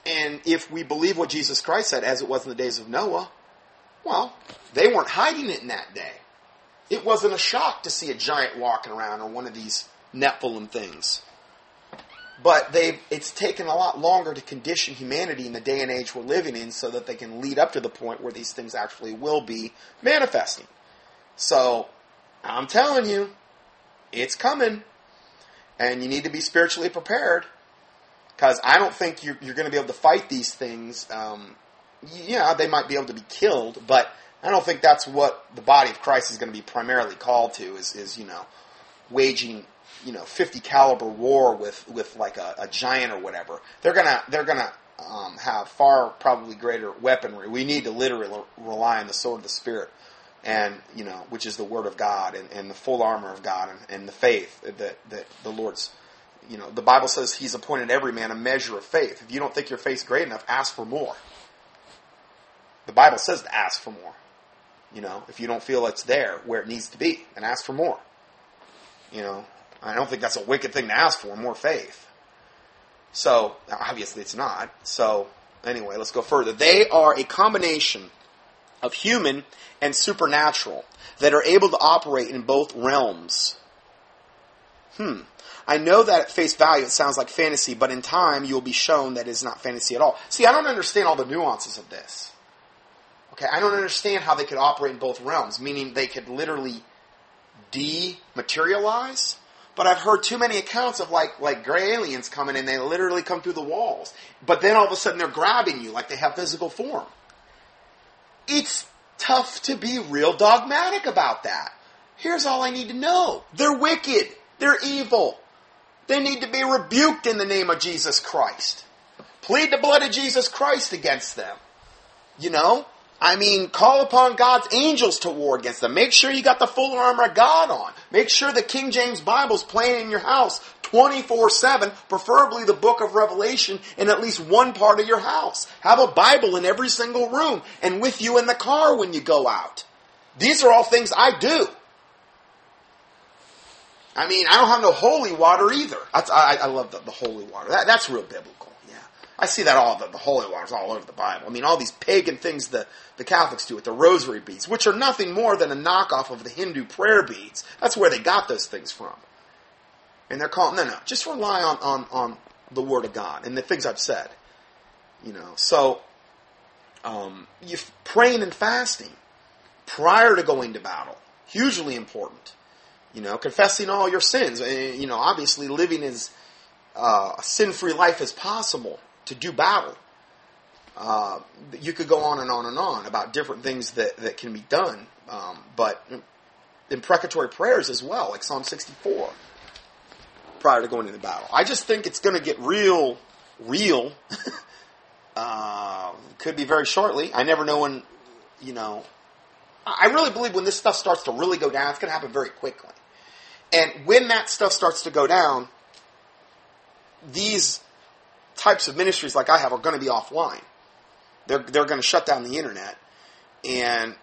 And if we believe what Jesus Christ said, as it was in the days of Noah, well, they weren't hiding it in that day. It wasn't a shock to see a giant walking around or one of these Nephilim things. But they've it's taken a lot longer to condition humanity in the day and age we're living in so that they can lead up to the point where these things actually will be manifesting. So I'm telling you, it's coming. And you need to be spiritually prepared. Because I don't think you're, you're going to be able to fight these things. Um, yeah, they might be able to be killed, but I don't think that's what the body of Christ is going to be primarily called to. Is is you know waging you know 50 caliber war with with like a, a giant or whatever. They're gonna they're gonna um, have far probably greater weaponry. We need to literally rely on the sword of the spirit, and you know which is the word of God and, and the full armor of God and, and the faith that that the Lord's. You know, the Bible says He's appointed every man a measure of faith. If you don't think your faith's great enough, ask for more. The Bible says to ask for more. You know, if you don't feel it's there where it needs to be, then ask for more. You know, I don't think that's a wicked thing to ask for, more faith. So, obviously it's not. So, anyway, let's go further. They are a combination of human and supernatural that are able to operate in both realms. Hmm. I know that at face value it sounds like fantasy, but in time you will be shown that it is not fantasy at all. See, I don't understand all the nuances of this. Okay, I don't understand how they could operate in both realms, meaning they could literally dematerialize but I've heard too many accounts of like like gray aliens coming and they literally come through the walls. But then all of a sudden they're grabbing you like they have physical form. It's tough to be real dogmatic about that. Here's all I need to know. They're wicked. They're evil. They need to be rebuked in the name of Jesus Christ. Plead the blood of Jesus Christ against them. You know? I mean, call upon God's angels to war against them. Make sure you got the full armor of God on. Make sure the King James Bible's playing in your house 24-7, preferably the book of Revelation in at least one part of your house. Have a Bible in every single room and with you in the car when you go out. These are all things I do. I mean, I don't have no holy water either. That's, I, I love the, the holy water. That, that's real biblical. Yeah, I see that all the, the holy waters all over the Bible. I mean, all these pagan things the the Catholics do with the rosary beads, which are nothing more than a knockoff of the Hindu prayer beads. That's where they got those things from. And they're calling no, no. Just rely on on on the Word of God and the things I've said. You know, so um, you praying and fasting prior to going to battle hugely important. You know, confessing all your sins. Eh, you know, obviously living as uh, a sin-free life as possible to do battle. Uh, you could go on and on and on about different things that, that can be done, um, but imprecatory prayers as well, like Psalm 64, prior to going into battle. I just think it's going to get real, real. uh, could be very shortly. I never know when, you know. I really believe when this stuff starts to really go down, it's going to happen very quickly. And when that stuff starts to go down, these types of ministries like I have are going to be offline. They're, they're going to shut down the internet, and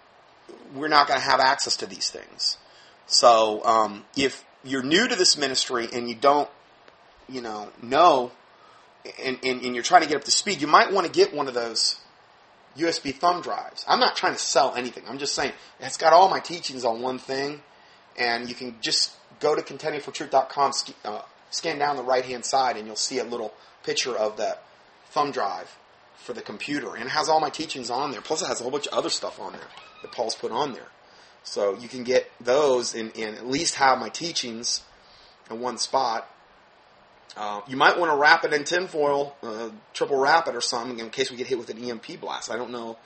we're not going to have access to these things. So um, if you're new to this ministry and you don't, you know, know, and, and, and you're trying to get up to speed, you might want to get one of those USB thumb drives. I'm not trying to sell anything. I'm just saying it's got all my teachings on one thing, and you can just go to contendingfortruth.com, uh, scan down the right hand side, and you'll see a little picture of that thumb drive for the computer. And it has all my teachings on there. Plus, it has a whole bunch of other stuff on there that Paul's put on there. So you can get those and, and at least have my teachings in one spot. Uh, you might want to wrap it in tinfoil, uh, triple wrap it or something in case we get hit with an EMP blast. I don't know.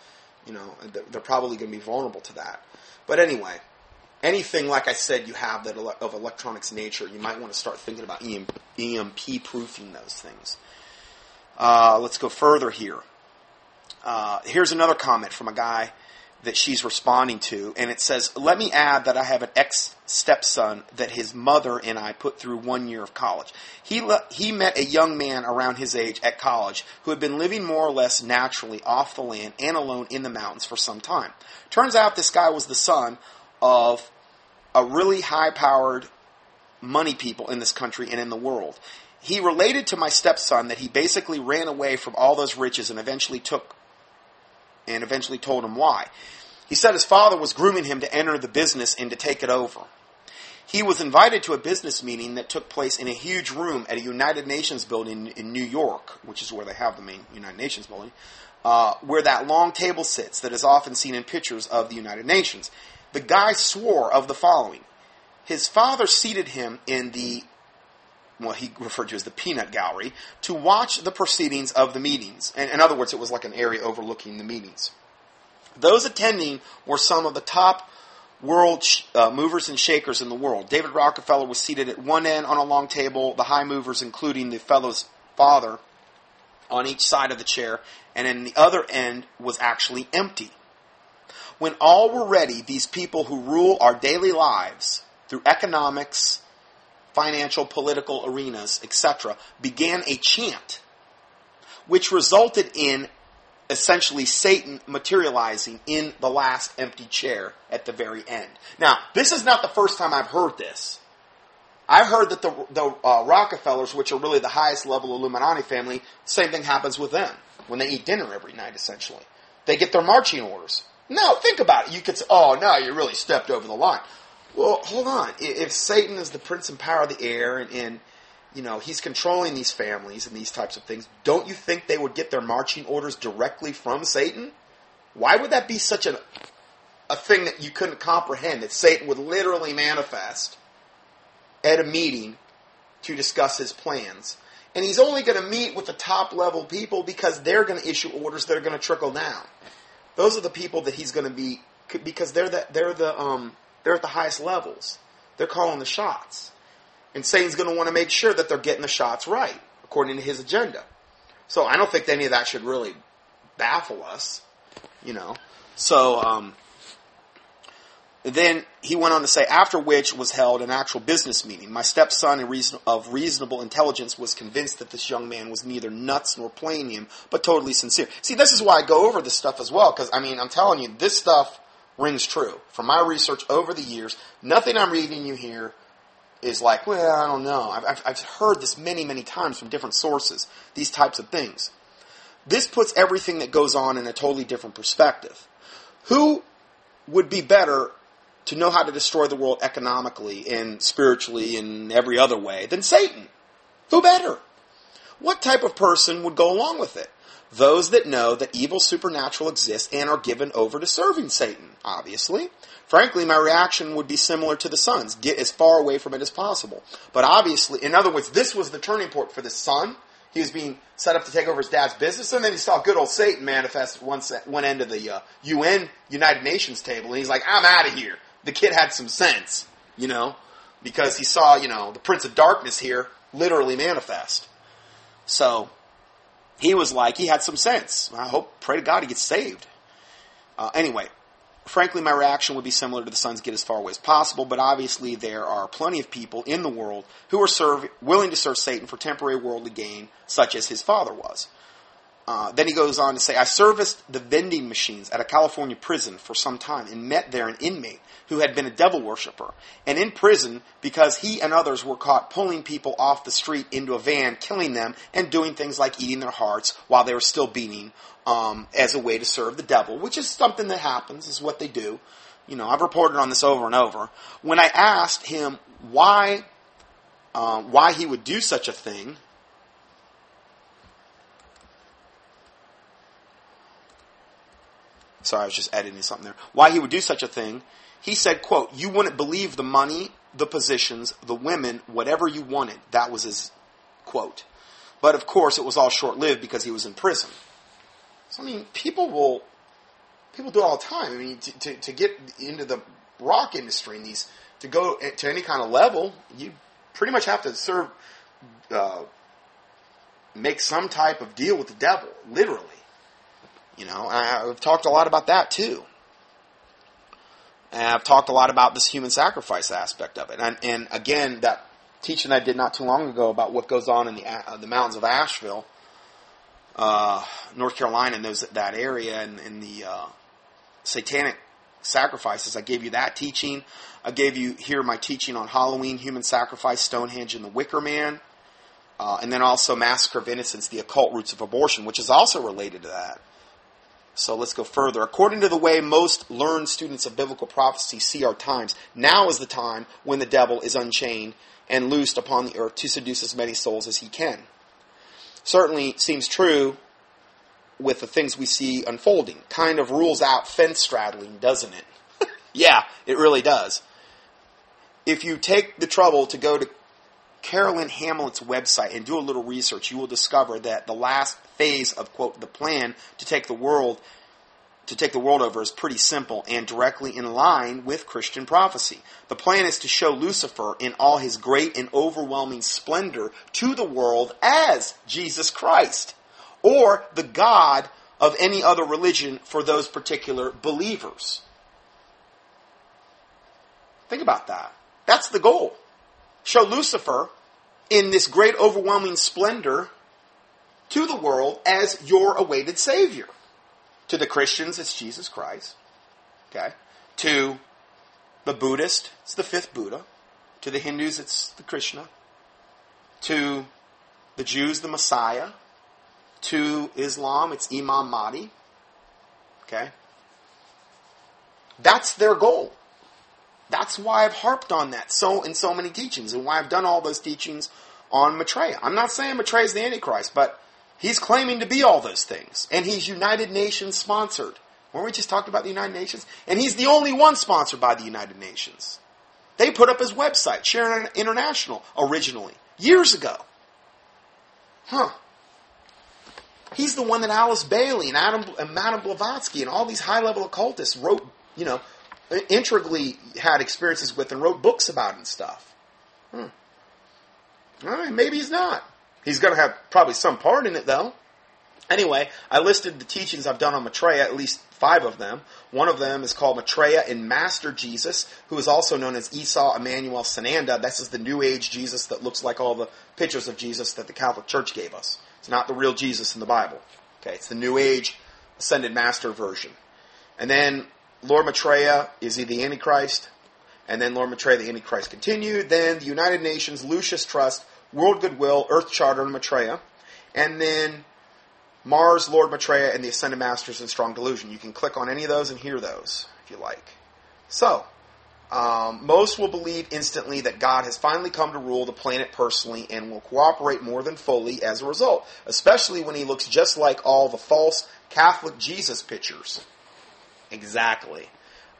You know, they're probably going to be vulnerable to that. But anyway, anything like I said you have that of electronics nature, you might want to start thinking about EMP proofing those things. Uh, let's go further here. Uh, here's another comment from a guy that she's responding to, and it says, Let me add that I have an ex stepson that his mother and I put through one year of college. He, le- he met a young man around his age at college who had been living more or less naturally off the land and alone in the mountains for some time. Turns out this guy was the son of a really high powered money people in this country and in the world. He related to my stepson that he basically ran away from all those riches and eventually took and eventually told him why. He said his father was grooming him to enter the business and to take it over. He was invited to a business meeting that took place in a huge room at a United Nations building in New York, which is where they have the main United Nations building, uh, where that long table sits that is often seen in pictures of the United Nations. The guy swore of the following. His father seated him in the what he referred to as the peanut gallery, to watch the proceedings of the meetings. And in other words, it was like an area overlooking the meetings. Those attending were some of the top world sh- uh, movers and shakers in the world. David Rockefeller was seated at one end on a long table, the high movers, including the fellow's father, on each side of the chair, and in the other end was actually empty. When all were ready, these people who rule our daily lives through economics, financial, political arenas, etc., began a chant, which resulted in essentially Satan materializing in the last empty chair at the very end. Now, this is not the first time I've heard this. I've heard that the, the uh, Rockefellers, which are really the highest level Illuminati family, same thing happens with them when they eat dinner every night, essentially. They get their marching orders. No, think about it. You could say, oh, no, you really stepped over the line. Well, hold on. If Satan is the prince and power of the air and, and you know, he's controlling these families and these types of things, don't you think they would get their marching orders directly from Satan? Why would that be such a, a thing that you couldn't comprehend, that Satan would literally manifest at a meeting to discuss his plans? And he's only going to meet with the top level people because they're going to issue orders that are going to trickle down. Those are the people that he's going to be because they're the they're the um they're at the highest levels. They're calling the shots. And Satan's going to want to make sure that they're getting the shots right according to his agenda. So I don't think any of that should really baffle us, you know. So um, then he went on to say, after which was held an actual business meeting. My stepson of reasonable intelligence was convinced that this young man was neither nuts nor playing him, but totally sincere. See, this is why I go over this stuff as well, because, I mean, I'm telling you, this stuff rings true. From my research over the years, nothing I'm reading you here is like, well, I don't know. I've, I've, I've heard this many, many times from different sources, these types of things. This puts everything that goes on in a totally different perspective. Who would be better to know how to destroy the world economically and spiritually and every other way than Satan? Who better? What type of person would go along with it? Those that know that evil supernatural exists and are given over to serving Satan, obviously. Frankly, my reaction would be similar to the son's. Get as far away from it as possible. But obviously, in other words, this was the turning point for the son. He was being set up to take over his dad's business, and then he saw good old Satan manifest at one, one end of the uh, UN United Nations table, and he's like, I'm out of here. The kid had some sense, you know, because he saw, you know, the Prince of Darkness here literally manifest. So, he was like, he had some sense. I hope, pray to God he gets saved. Uh, anyway, frankly, my reaction would be similar to the Son's get as far away as possible, but obviously there are plenty of people in the world who are serve, willing to serve Satan for temporary worldly gain, such as his father was. Uh, then he goes on to say, I serviced the vending machines at a California prison for some time and met there an inmate who had been a devil worshiper. And in prison, because he and others were caught pulling people off the street into a van, killing them, and doing things like eating their hearts while they were still beating um, as a way to serve the devil, which is something that happens, is what they do. You know, I've reported on this over and over. When I asked him why, uh, why he would do such a thing, sorry, I was just editing something there. Why he would do such a thing? He said, "quote You wouldn't believe the money, the positions, the women, whatever you wanted." That was his quote. But of course, it was all short lived because he was in prison. So I mean, people will people do it all the time. I mean, to, to, to get into the rock industry and these to go to any kind of level, you pretty much have to serve, uh, make some type of deal with the devil, literally. You know, I, I've talked a lot about that too. And I've talked a lot about this human sacrifice aspect of it. And, and again, that teaching I did not too long ago about what goes on in the, uh, the mountains of Asheville, uh, North Carolina, and those that area, and, and the uh, satanic sacrifices. I gave you that teaching. I gave you here my teaching on Halloween, human sacrifice, Stonehenge, and the Wicker Man. Uh, and then also Massacre of Innocents, the occult roots of abortion, which is also related to that. So let's go further. According to the way most learned students of biblical prophecy see our times, now is the time when the devil is unchained and loosed upon the earth to seduce as many souls as he can. Certainly seems true with the things we see unfolding. Kind of rules out fence straddling, doesn't it? yeah, it really does. If you take the trouble to go to Carolyn Hamlett's website and do a little research, you will discover that the last phase of quote the plan to take the world to take the world over is pretty simple and directly in line with Christian prophecy. The plan is to show Lucifer in all his great and overwhelming splendor to the world as Jesus Christ or the God of any other religion for those particular believers. Think about that. That's the goal show Lucifer in this great overwhelming splendor to the world as your awaited Savior. To the Christians, it's Jesus Christ. Okay? To the Buddhist, it's the fifth Buddha. To the Hindus, it's the Krishna. To the Jews, the Messiah. To Islam, it's Imam Mahdi. Okay? That's their goal. That's why I've harped on that so in so many teachings, and why I've done all those teachings on Maitreya. I'm not saying Maitreya is the Antichrist, but he's claiming to be all those things, and he's United Nations sponsored. Weren't we just talked about the United Nations? And he's the only one sponsored by the United Nations. They put up his website, Share International, originally, years ago. Huh. He's the one that Alice Bailey and Adam and Madame Blavatsky and all these high level occultists wrote, you know, integrally had experiences with and wrote books about and stuff. Hmm. All right, maybe he's not. He's going to have probably some part in it, though. Anyway, I listed the teachings I've done on Maitreya, at least five of them. One of them is called Maitreya in Master Jesus, who is also known as Esu Emmanuel Sananda. This is the New Age Jesus that looks like all the pictures of Jesus that the Catholic Church gave us. It's not the real Jesus in the Bible. Okay, it's the New Age Ascended Master version. And then Lord Maitreya, is he the Antichrist? And then Lord Maitreya, the Antichrist continued. Then the United Nations, Lucis Trust, World Goodwill, Earth Charter, and Maitreya. And then Mars, Lord Maitreya, and the Ascended Masters and Strong Delusion. You can click on any of those and hear those if you like. So, um, most will believe instantly that God has finally come to rule the planet personally and will cooperate more than fully as a result, especially when he looks just like all the false Catholic Jesus pictures. Exactly.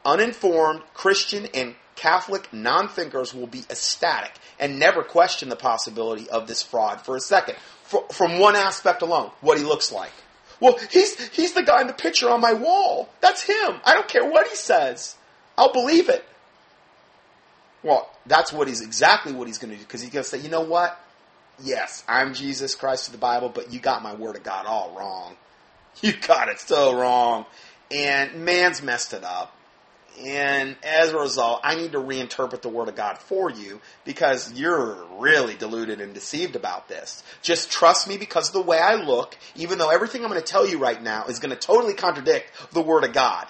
Uninformed Christian and Catholic non thinkers will be ecstatic and never question the possibility of this fraud for a second. For, from one aspect alone, what he looks like. Well, he's, he's the guy in the picture on my wall. That's him. I don't care what he says. I'll believe it. Well, that's what he's exactly what he's going to do because he's going to say, you know what? Yes, I'm Jesus Christ of the Bible, but you got my word of God all wrong. You got it so wrong. And man's messed it up. And as a result, I need to reinterpret the Word of God for you because you're really deluded and deceived about this. Just trust me because of the way I look, even though everything I'm going to tell you right now is going to totally contradict the Word of God.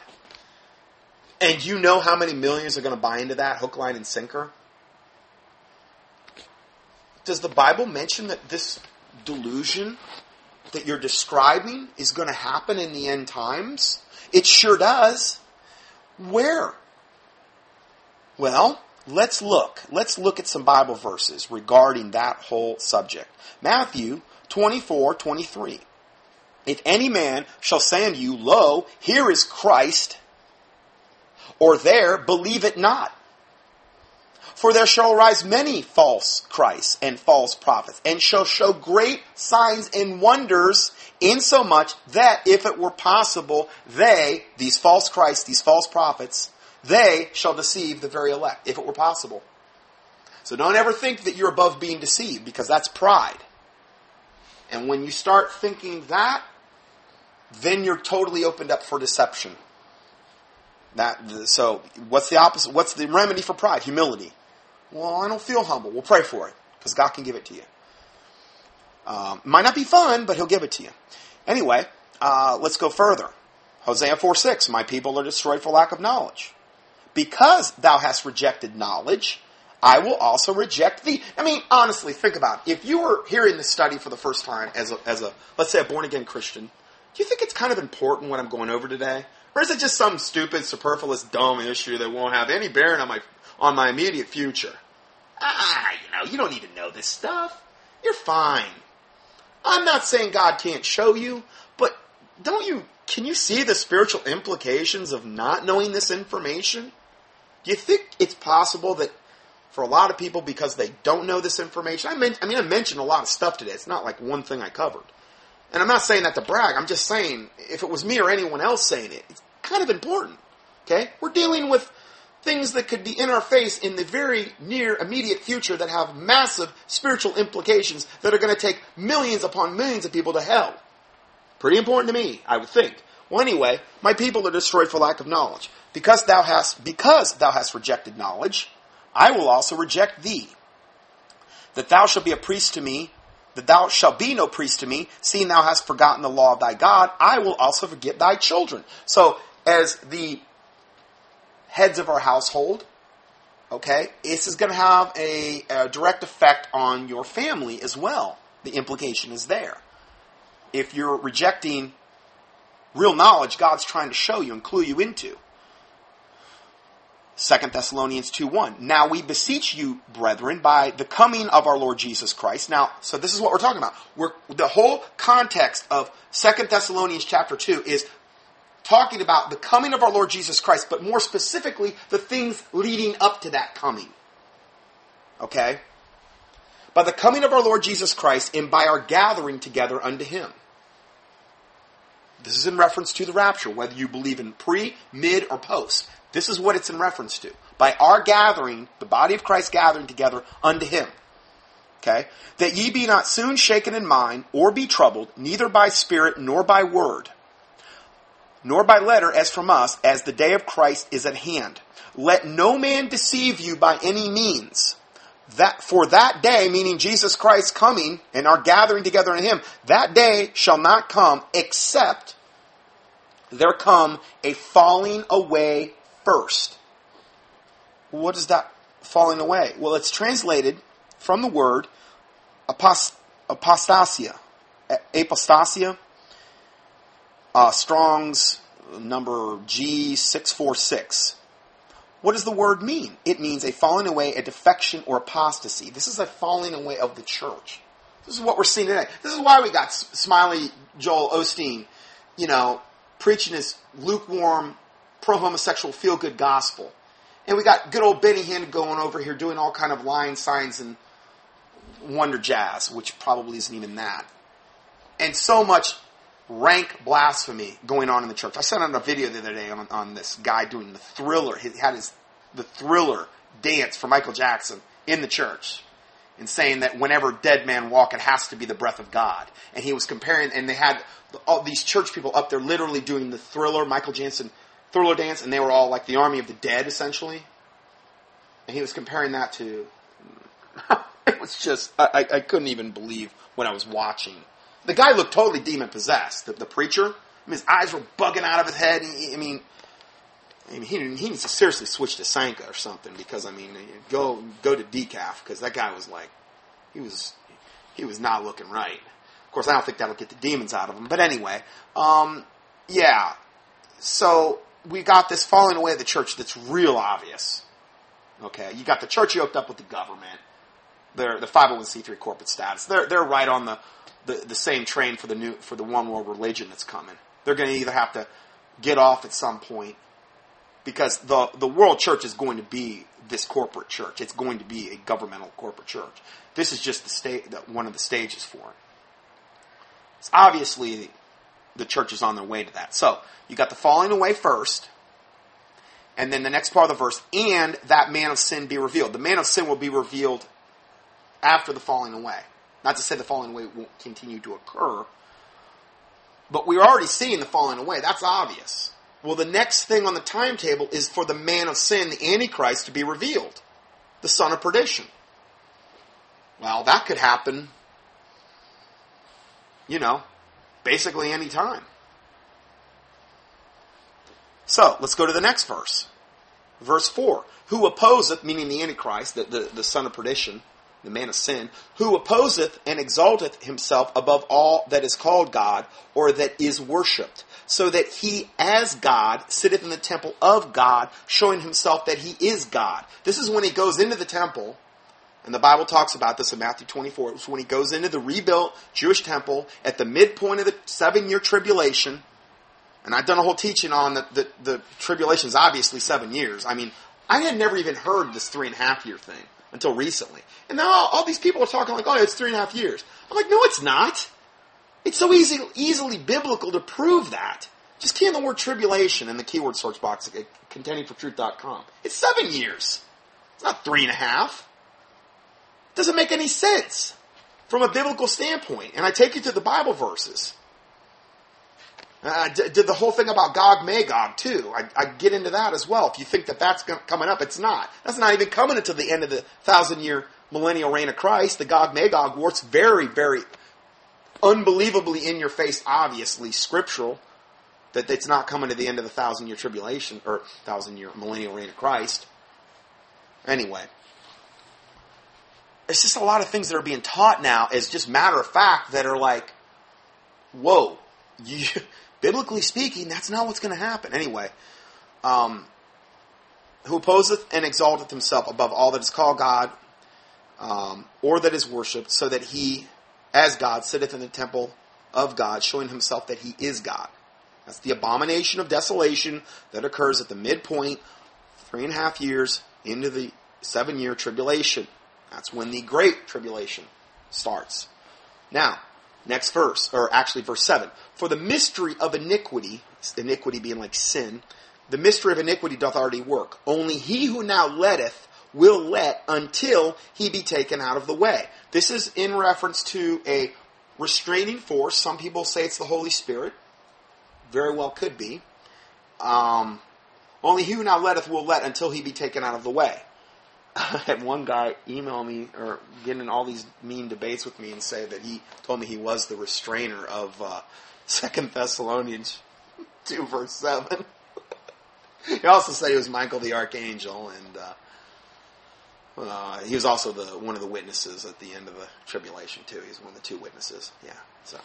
And you know how many millions are going to buy into that hook, line, and sinker? Does the Bible mention that this delusion that you're describing is going to happen in the end times? It sure does. Where? Well, let's look. Let's look at some Bible verses regarding that whole subject. Matthew 24, 23. If any man shall say unto you, Lo, here is Christ, or there, believe it not. For there shall arise many false Christs and false prophets, and shall show great signs and wonders, insomuch that if it were possible, they, these false Christs, these false prophets, they shall deceive the very elect, if it were possible. So don't ever think that you're above being deceived, because that's pride. And when you start thinking that, then you're totally opened up for deception. That so what's the opposite? What's the remedy for pride? Humility. Well, I don't feel humble. We'll pray for it because God can give it to you. Um, might not be fun, but He'll give it to you. Anyway, uh, let's go further. Hosea 4 6, My people are destroyed for lack of knowledge. Because thou hast rejected knowledge, I will also reject thee. I mean, honestly, think about it. If you were hearing this study for the first time as a, as a let's say, a born again Christian, do you think it's kind of important what I'm going over today? Or is it just some stupid, superfluous, dumb issue that won't have any bearing on my on my immediate future? Ah, you know, you don't need to know this stuff. You're fine. I'm not saying God can't show you, but don't you can you see the spiritual implications of not knowing this information? Do you think it's possible that for a lot of people because they don't know this information, I mean, I mean, I mentioned a lot of stuff today. It's not like one thing I covered. And I'm not saying that to brag. I'm just saying if it was me or anyone else saying it, it's kind of important. Okay? We're dealing with things that could be in our face in the very near immediate future that have massive spiritual implications that are going to take millions upon millions of people to hell. Pretty important to me, I would think. Well, anyway, my people are destroyed for lack of knowledge. Because thou hast, because thou hast rejected knowledge, I will also reject thee. That thou shalt be a priest to me, that thou shalt be no priest to me, seeing thou hast forgotten the law of thy God, I will also forget thy children. So, as the heads of our household, okay, this is going to have a, a, direct effect on your family as well. The implication is there. If you're rejecting real knowledge God's trying to show you and clue you into. 2 Thessalonians 2 1. Now we beseech you, brethren, by the coming of our Lord Jesus Christ. Now, so this is what we're talking about. We're, the whole context of 2 Thessalonians chapter 2 is talking about the coming of our Lord Jesus Christ, but more specifically, the things leading up to that coming. Okay? By the coming of our Lord Jesus Christ and by our gathering together unto Him. This is in reference to the rapture, whether you believe in pre, mid, or post. This is what it's in reference to. By our gathering, the body of Christ gathering together unto him. Okay? That ye be not soon shaken in mind, or be troubled, neither by spirit nor by word, nor by letter as from us, as the day of Christ is at hand. Let no man deceive you by any means. That for that day, meaning Jesus Christ coming and our gathering together in him, that day shall not come except there come a falling away first. what is that falling away? Well, it's translated from the word apost- apostasia. Apostasia. Uh, Strong's number G646. What does the word mean? It means a falling away, a defection, or apostasy. This is a falling away of the church. This is what we're seeing today. This is why we got Smiley Joel Osteen, you know, preaching his lukewarm, pro homosexual, feel good gospel. And we got good old Benny Hinn going over here doing all kind of lying signs and wonder jazz, which probably isn't even that. And so much rank blasphemy going on in the church. I sent out a video the other day on, on this guy doing the thriller. He had his the thriller dance for Michael Jackson in the church and saying that whenever dead man walk, it has to be the breath of God. And he was comparing, and they had all these church people up there literally doing the thriller, Michael Jackson thriller dance, and they were all like the army of the dead, essentially. And he was comparing that to. it was just, I, I couldn't even believe when I was watching. The guy looked totally demon possessed, the, the preacher. I mean, his eyes were bugging out of his head. He, I mean, I mean, he, he needs to seriously switch to Sanka or something because I mean, go go to decaf because that guy was like, he was he was not looking right. Of course, I don't think that'll get the demons out of him. But anyway, um, yeah. So we got this falling away of the church that's real obvious. Okay, you got the church yoked up with the government. They're the 501c3 corporate status. They're they're right on the, the, the same train for the new for the one world religion that's coming. They're going to either have to get off at some point because the the world church is going to be this corporate church. It's going to be a governmental corporate church. This is just the state one of the stages for it. It's obviously the church is on their way to that. So you got the falling away first, and then the next part of the verse, and that man of sin be revealed. The man of sin will be revealed after the falling away. Not to say the falling away won't continue to occur, but we're already seeing the falling away. That's obvious. Well, the next thing on the timetable is for the man of sin, the Antichrist, to be revealed, the son of perdition. Well, that could happen, you know, basically any time. So, let's go to the next verse. Verse 4. Who opposeth, meaning the Antichrist, the, the, the son of perdition, the man of sin, who opposeth and exalteth himself above all that is called God or that is worshipped, so that he as God sitteth in the temple of God, showing himself that he is God. This is when he goes into the temple, and the Bible talks about this in Matthew 24. It's when he goes into the rebuilt Jewish temple at the midpoint of the seven year tribulation. And I've done a whole teaching on the, the, the tribulation is obviously seven years. I mean, I had never even heard this three and a half year thing until recently. And now all, all these people are talking like, oh, it's three and a half years. I'm like, no, it's not. It's so easy, easily biblical to prove that. Just key in the word tribulation in the keyword search box at contendingfortruth.com. It's seven years. It's not three and a half. It doesn't make any sense from a biblical standpoint. And I take you to the Bible verses. Uh, did the whole thing about Gog Magog too. I, I, get into that as well. If you think that that's coming up, it's not. That's not even coming until the end of the thousand year millennial reign of Christ. The Gog Magog war's very, very unbelievably in your face, obviously scriptural. That it's not coming to the end of the thousand year tribulation or thousand year millennial reign of Christ. Anyway, it's just a lot of things that are being taught now as just matter of fact that are like, whoa, you biblically speaking, that's not what's going to happen. Anyway, um, who opposeth and exalteth himself above all that is called God, um, or that is worshipped, so that he, as God, sitteth in the temple of God, showing himself that he is God. That's the abomination of desolation that occurs at the midpoint, three and a half years into the seven year tribulation. That's when the great tribulation starts. Now, Next verse, or actually verse 7. For the mystery of iniquity, iniquity being like sin, the mystery of iniquity doth already work. Only he who now letteth will let until he be taken out of the way. This is in reference to a restraining force. Some people say it's the Holy Spirit. Very well could be. Um, only he who now letteth will let until he be taken out of the way. I had one guy email me or get in all these mean debates with me and say that he told me he was the restrainer of uh, Second Thessalonians two verse seven. he also said he was Michael the archangel, and uh, Uh, he was also the one of the witnesses at the end of the tribulation too. He's one of the two witnesses. Yeah. So,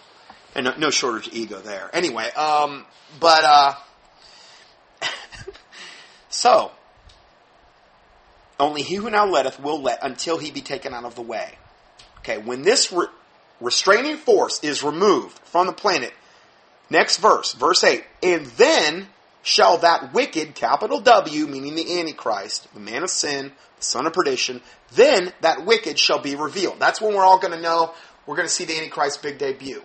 and no, no shortage of ego there. Anyway, um, but uh, so only he who now letteth will let until he be taken out of the way. Okay, when this re- restraining force is removed from the planet, next verse, verse 8, and then shall that wicked, capital W, meaning the Antichrist, the man of sin, the son of perdition, then that wicked shall be revealed. That's when we're all going to know we're going to see the Antichrist's big debut.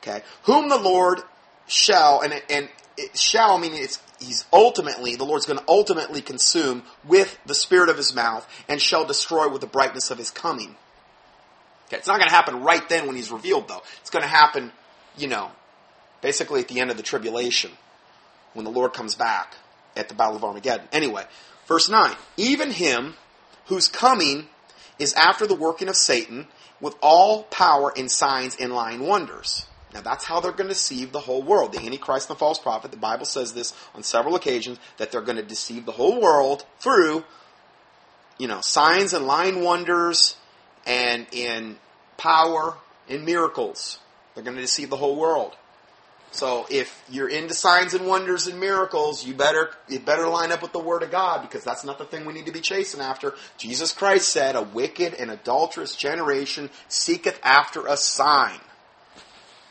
Okay, whom the Lord shall, and, and it shall meaning it's he's ultimately the Lord's going to ultimately consume with the spirit of his mouth and shall destroy with the brightness of his coming. Okay, it's not going to happen right then when he's revealed though. It's going to happen, you know, basically at the end of the tribulation when the Lord comes back at the battle of Armageddon. Anyway, verse 9, even him whose coming is after the working of Satan with all power and signs and lying wonders. Now that's how they're going to deceive the whole world. The Antichrist and the false prophet, the Bible says this on several occasions, that they're going to deceive the whole world through, you know, signs and lying wonders and in power and miracles. They're going to deceive the whole world. So if you're into signs and wonders and miracles, you better you better line up with the Word of God because that's not the thing we need to be chasing after. Jesus Christ said, "A wicked and adulterous generation seeketh after a sign."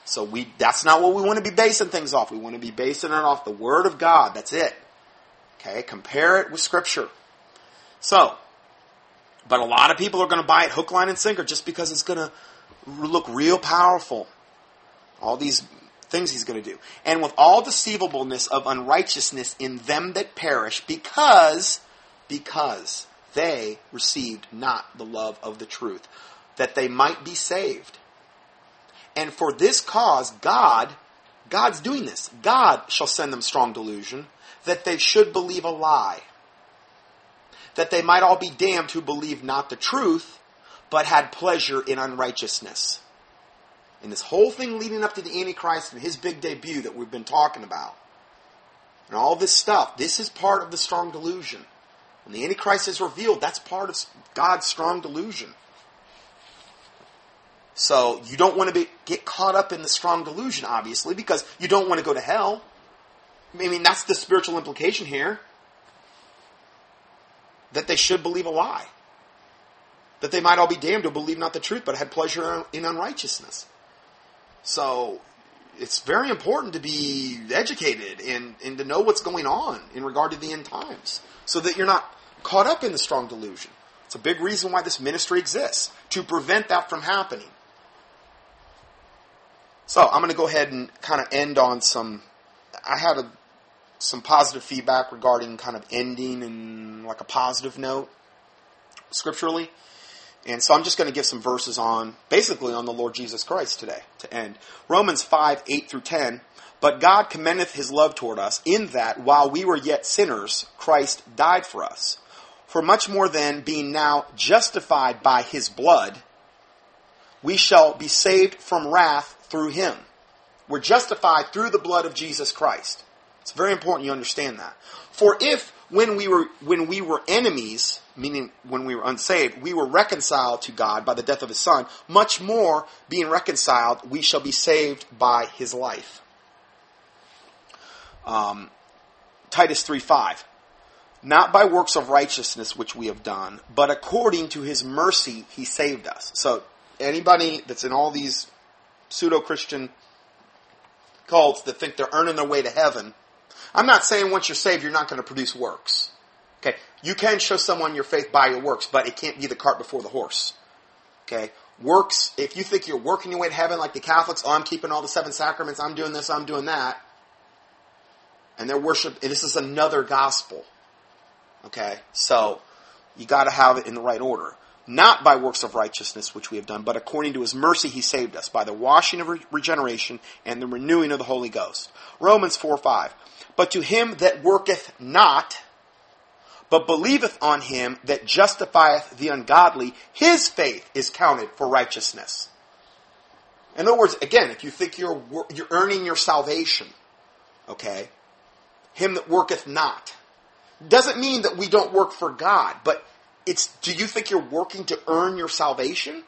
So we that's not what we want to be basing things off. We want to be basing it off the Word of God. That's it. Okay, compare it with Scripture. So, but a lot of people are going to buy it hook, line, and sinker just because it's going to look real powerful. All these things he's going to do. And with all deceivableness of unrighteousness in them that perish, because, because they received not the love of the truth, that they might be saved. And for this cause, God, God's doing this. God shall send them strong delusion, that they should believe a lie. That they might all be damned who believed not the truth, but had pleasure in unrighteousness. And this whole thing leading up to the Antichrist and his big debut that we've been talking about, and all this stuff, this is part of the strong delusion. When the Antichrist is revealed, that's part of God's strong delusion. So you don't want to be, get caught up in the strong delusion, obviously, because you don't want to go to hell. I mean, that's the spiritual implication here. That they should believe a lie. That they might all be damned who believe not the truth, but had pleasure in unrighteousness. So it's very important to be educated and, and to know what's going on in regard to the end times so that you're not caught up in the strong delusion. It's a big reason why this ministry exists, to prevent that from happening. So I'm going to go ahead and kind of end on some. I had a, some positive feedback regarding kind of ending and like a positive note scripturally. And so I'm just going to give some verses on, basically on the Lord Jesus Christ today to end. Romans 5, 8 through 10. But God commendeth his love toward us in that while we were yet sinners, Christ died for us. For much more than being now justified by his blood, we shall be saved from wrath through him. We're justified through the blood of Jesus Christ. It's very important you understand that. For if when we were when we were enemies, meaning when we were unsaved, we were reconciled to God by the death of his son, much more being reconciled, we shall be saved by his life. Um, Titus 3 5. Not by works of righteousness which we have done, but according to his mercy he saved us. So anybody that's in all these pseudo Christian cults that think they're earning their way to heaven, I'm not saying once you're saved you're not going to produce works. Okay, you can show someone your faith by your works, but it can't be the cart before the horse. Okay, works. If you think you're working your way to heaven like the Catholics, oh, I'm keeping all the seven sacraments, I'm doing this, I'm doing that, and their worship. This is another gospel. Okay, so you got to have it in the right order. Not by works of righteousness which we have done, but according to his mercy he saved us by the washing of regeneration and the renewing of the Holy Ghost. Romans 4 5. But to him that worketh not, but believeth on him that justifieth the ungodly, his faith is counted for righteousness. In other words, again, if you think you're, you're earning your salvation, okay, him that worketh not, doesn't mean that we don't work for God, but it's do you think you're working to earn your salvation?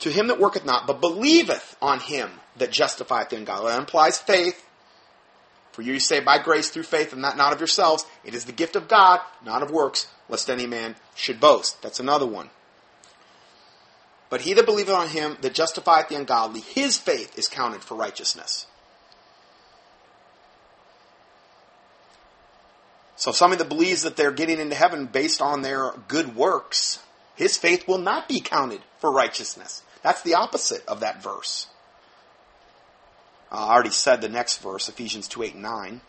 To him that worketh not, but believeth on him that justifieth the ungodly. That implies faith. For you say by grace through faith and that not of yourselves. It is the gift of God, not of works, lest any man should boast. That's another one. But he that believeth on him that justifieth the ungodly, his faith is counted for righteousness. So somebody that believes that they're getting into heaven based on their good works, his faith will not be counted for righteousness. That's the opposite of that verse. Uh, I already said the next verse, Ephesians 2, 8, and 9.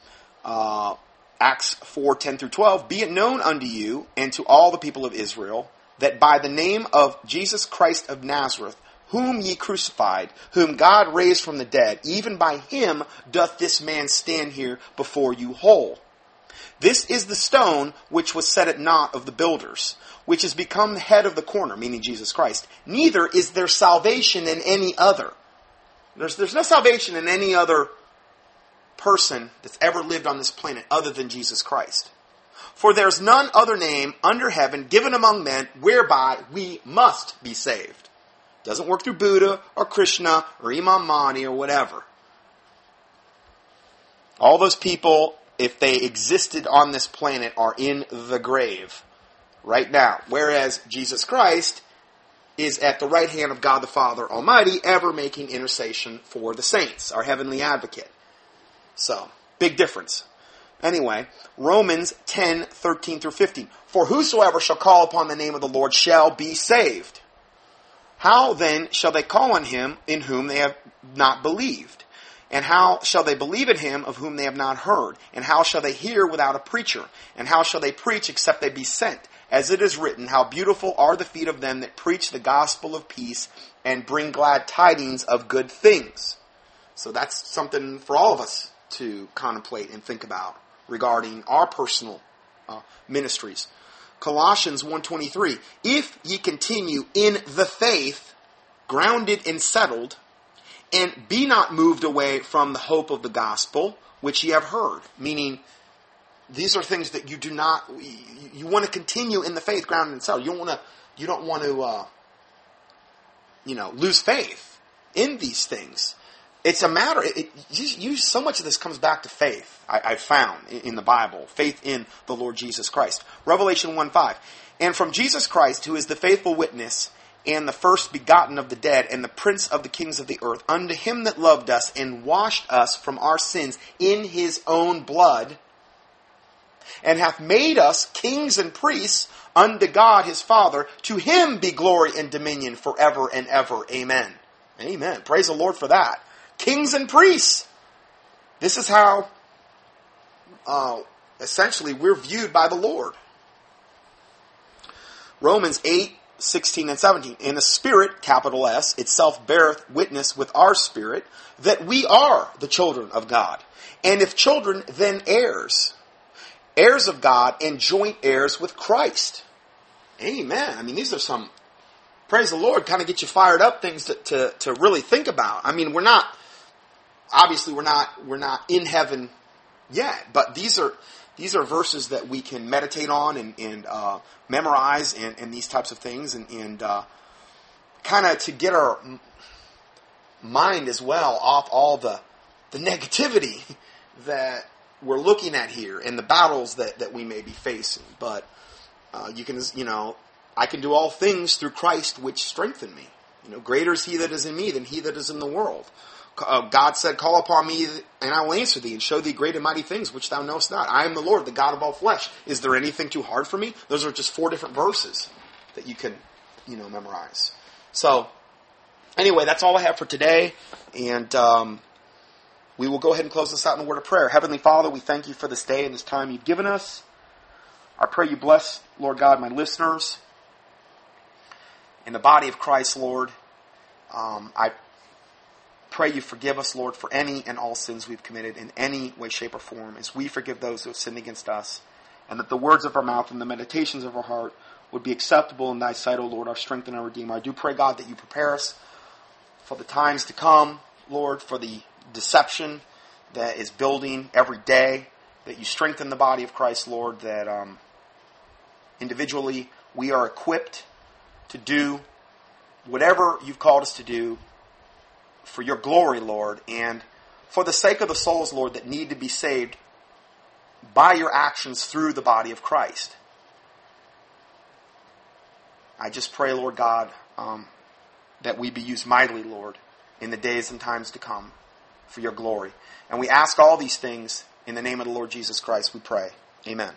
Uh, Acts 4, 10 through 12. Be it known unto you and to all the people of Israel that by the name of Jesus Christ of Nazareth, whom ye crucified, whom God raised from the dead, even by him doth this man stand here before you whole. This is the stone which was set at naught of the builders, which has become the head of the corner, meaning Jesus Christ. Neither is there salvation in any other. There's, there's no salvation in any other person that's ever lived on this planet other than Jesus Christ. For there's none other name under heaven given among men whereby we must be saved. Doesn't work through Buddha or Krishna or Imam Mahdi or whatever. All those people if they existed on this planet, are in the grave right now. Whereas Jesus Christ is at the right hand of God the Father Almighty, ever making intercession for the saints, our heavenly advocate. So, big difference. Anyway, Romans 10, 13 through 15. For whosoever shall call upon the name of the Lord shall be saved. How then shall they call on him in whom they have not believed? And how shall they believe in him of whom they have not heard? And how shall they hear without a preacher? And how shall they preach except they be sent? As it is written, How beautiful are the feet of them that preach the gospel of peace and bring glad tidings of good things. So that's something for all of us to contemplate and think about regarding our personal uh, ministries. Colossians 1:23 If ye continue in the faith grounded and settled and be not moved away from the hope of the gospel which ye have heard. Meaning, these are things that you do not. You, want to continue in the faith, grounded and settled. You don't want to. You don't want to. Uh, you know, lose faith in these things. It's a matter. It, it, you, you, so much of this comes back to faith. I, I found in, in the Bible, faith in the Lord Jesus Christ. Revelation one five, and from Jesus Christ, who is the faithful witness and the first begotten of the dead, and the prince of the kings of the earth, unto him that loved us and washed us from our sins in his own blood, and hath made us kings and priests unto God his Father. To him be glory and dominion forever and ever. Amen. Amen. Praise the Lord for that. Kings and priests. This is how, uh, essentially, we're viewed by the Lord. Romans 8, 16 and 17. And the Spirit, capital S, itself beareth witness with our spirit that we are the children of God. And if children, then heirs. Heirs of God and joint heirs with Christ. Amen. I mean, these are some, praise the Lord, kind of get you fired up things to, to, to really think about. I mean, we're not, obviously we're not, we're not in heaven yet, but these are, these are verses that we can meditate on and, and uh, memorize and, and, these types of things and, and uh, kind of to get our mind as well off all the, the negativity that we're looking at here and the battles that, that we may be facing. But uh, you can, you know, I can do all things through Christ which strengthen me. You know, greater is he that is in me than he that is in the world uh, God said, Call upon me, and I will answer thee, and show thee great and mighty things which thou knowest not. I am the Lord, the God of all flesh. Is there anything too hard for me? Those are just four different verses that you can, you know, memorize. So, anyway, that's all I have for today, and um, we will go ahead and close this out in a word of prayer. Heavenly Father, we thank you for this day and this time you've given us. I pray you bless, Lord God, my listeners in the body of Christ, Lord. Um, I pray you forgive us, Lord, for any and all sins we've committed in any way, shape, or form, as we forgive those who have sinned against us, and that the words of our mouth and the meditations of our heart would be acceptable in thy sight, O Lord, our strength and our Redeemer. I do pray, God, that you prepare us for the times to come, Lord, for the deception that is building every day, that you strengthen the body of Christ, Lord, that um, individually, we are equipped to do whatever you've called us to do for your glory, Lord, and for the sake of the souls, Lord, that need to be saved by your actions through the body of Christ. I just pray, Lord God, um, that we be used mightily, Lord, in the days and times to come for your glory. And we ask all these things in the name of the Lord Jesus Christ, we pray. Amen.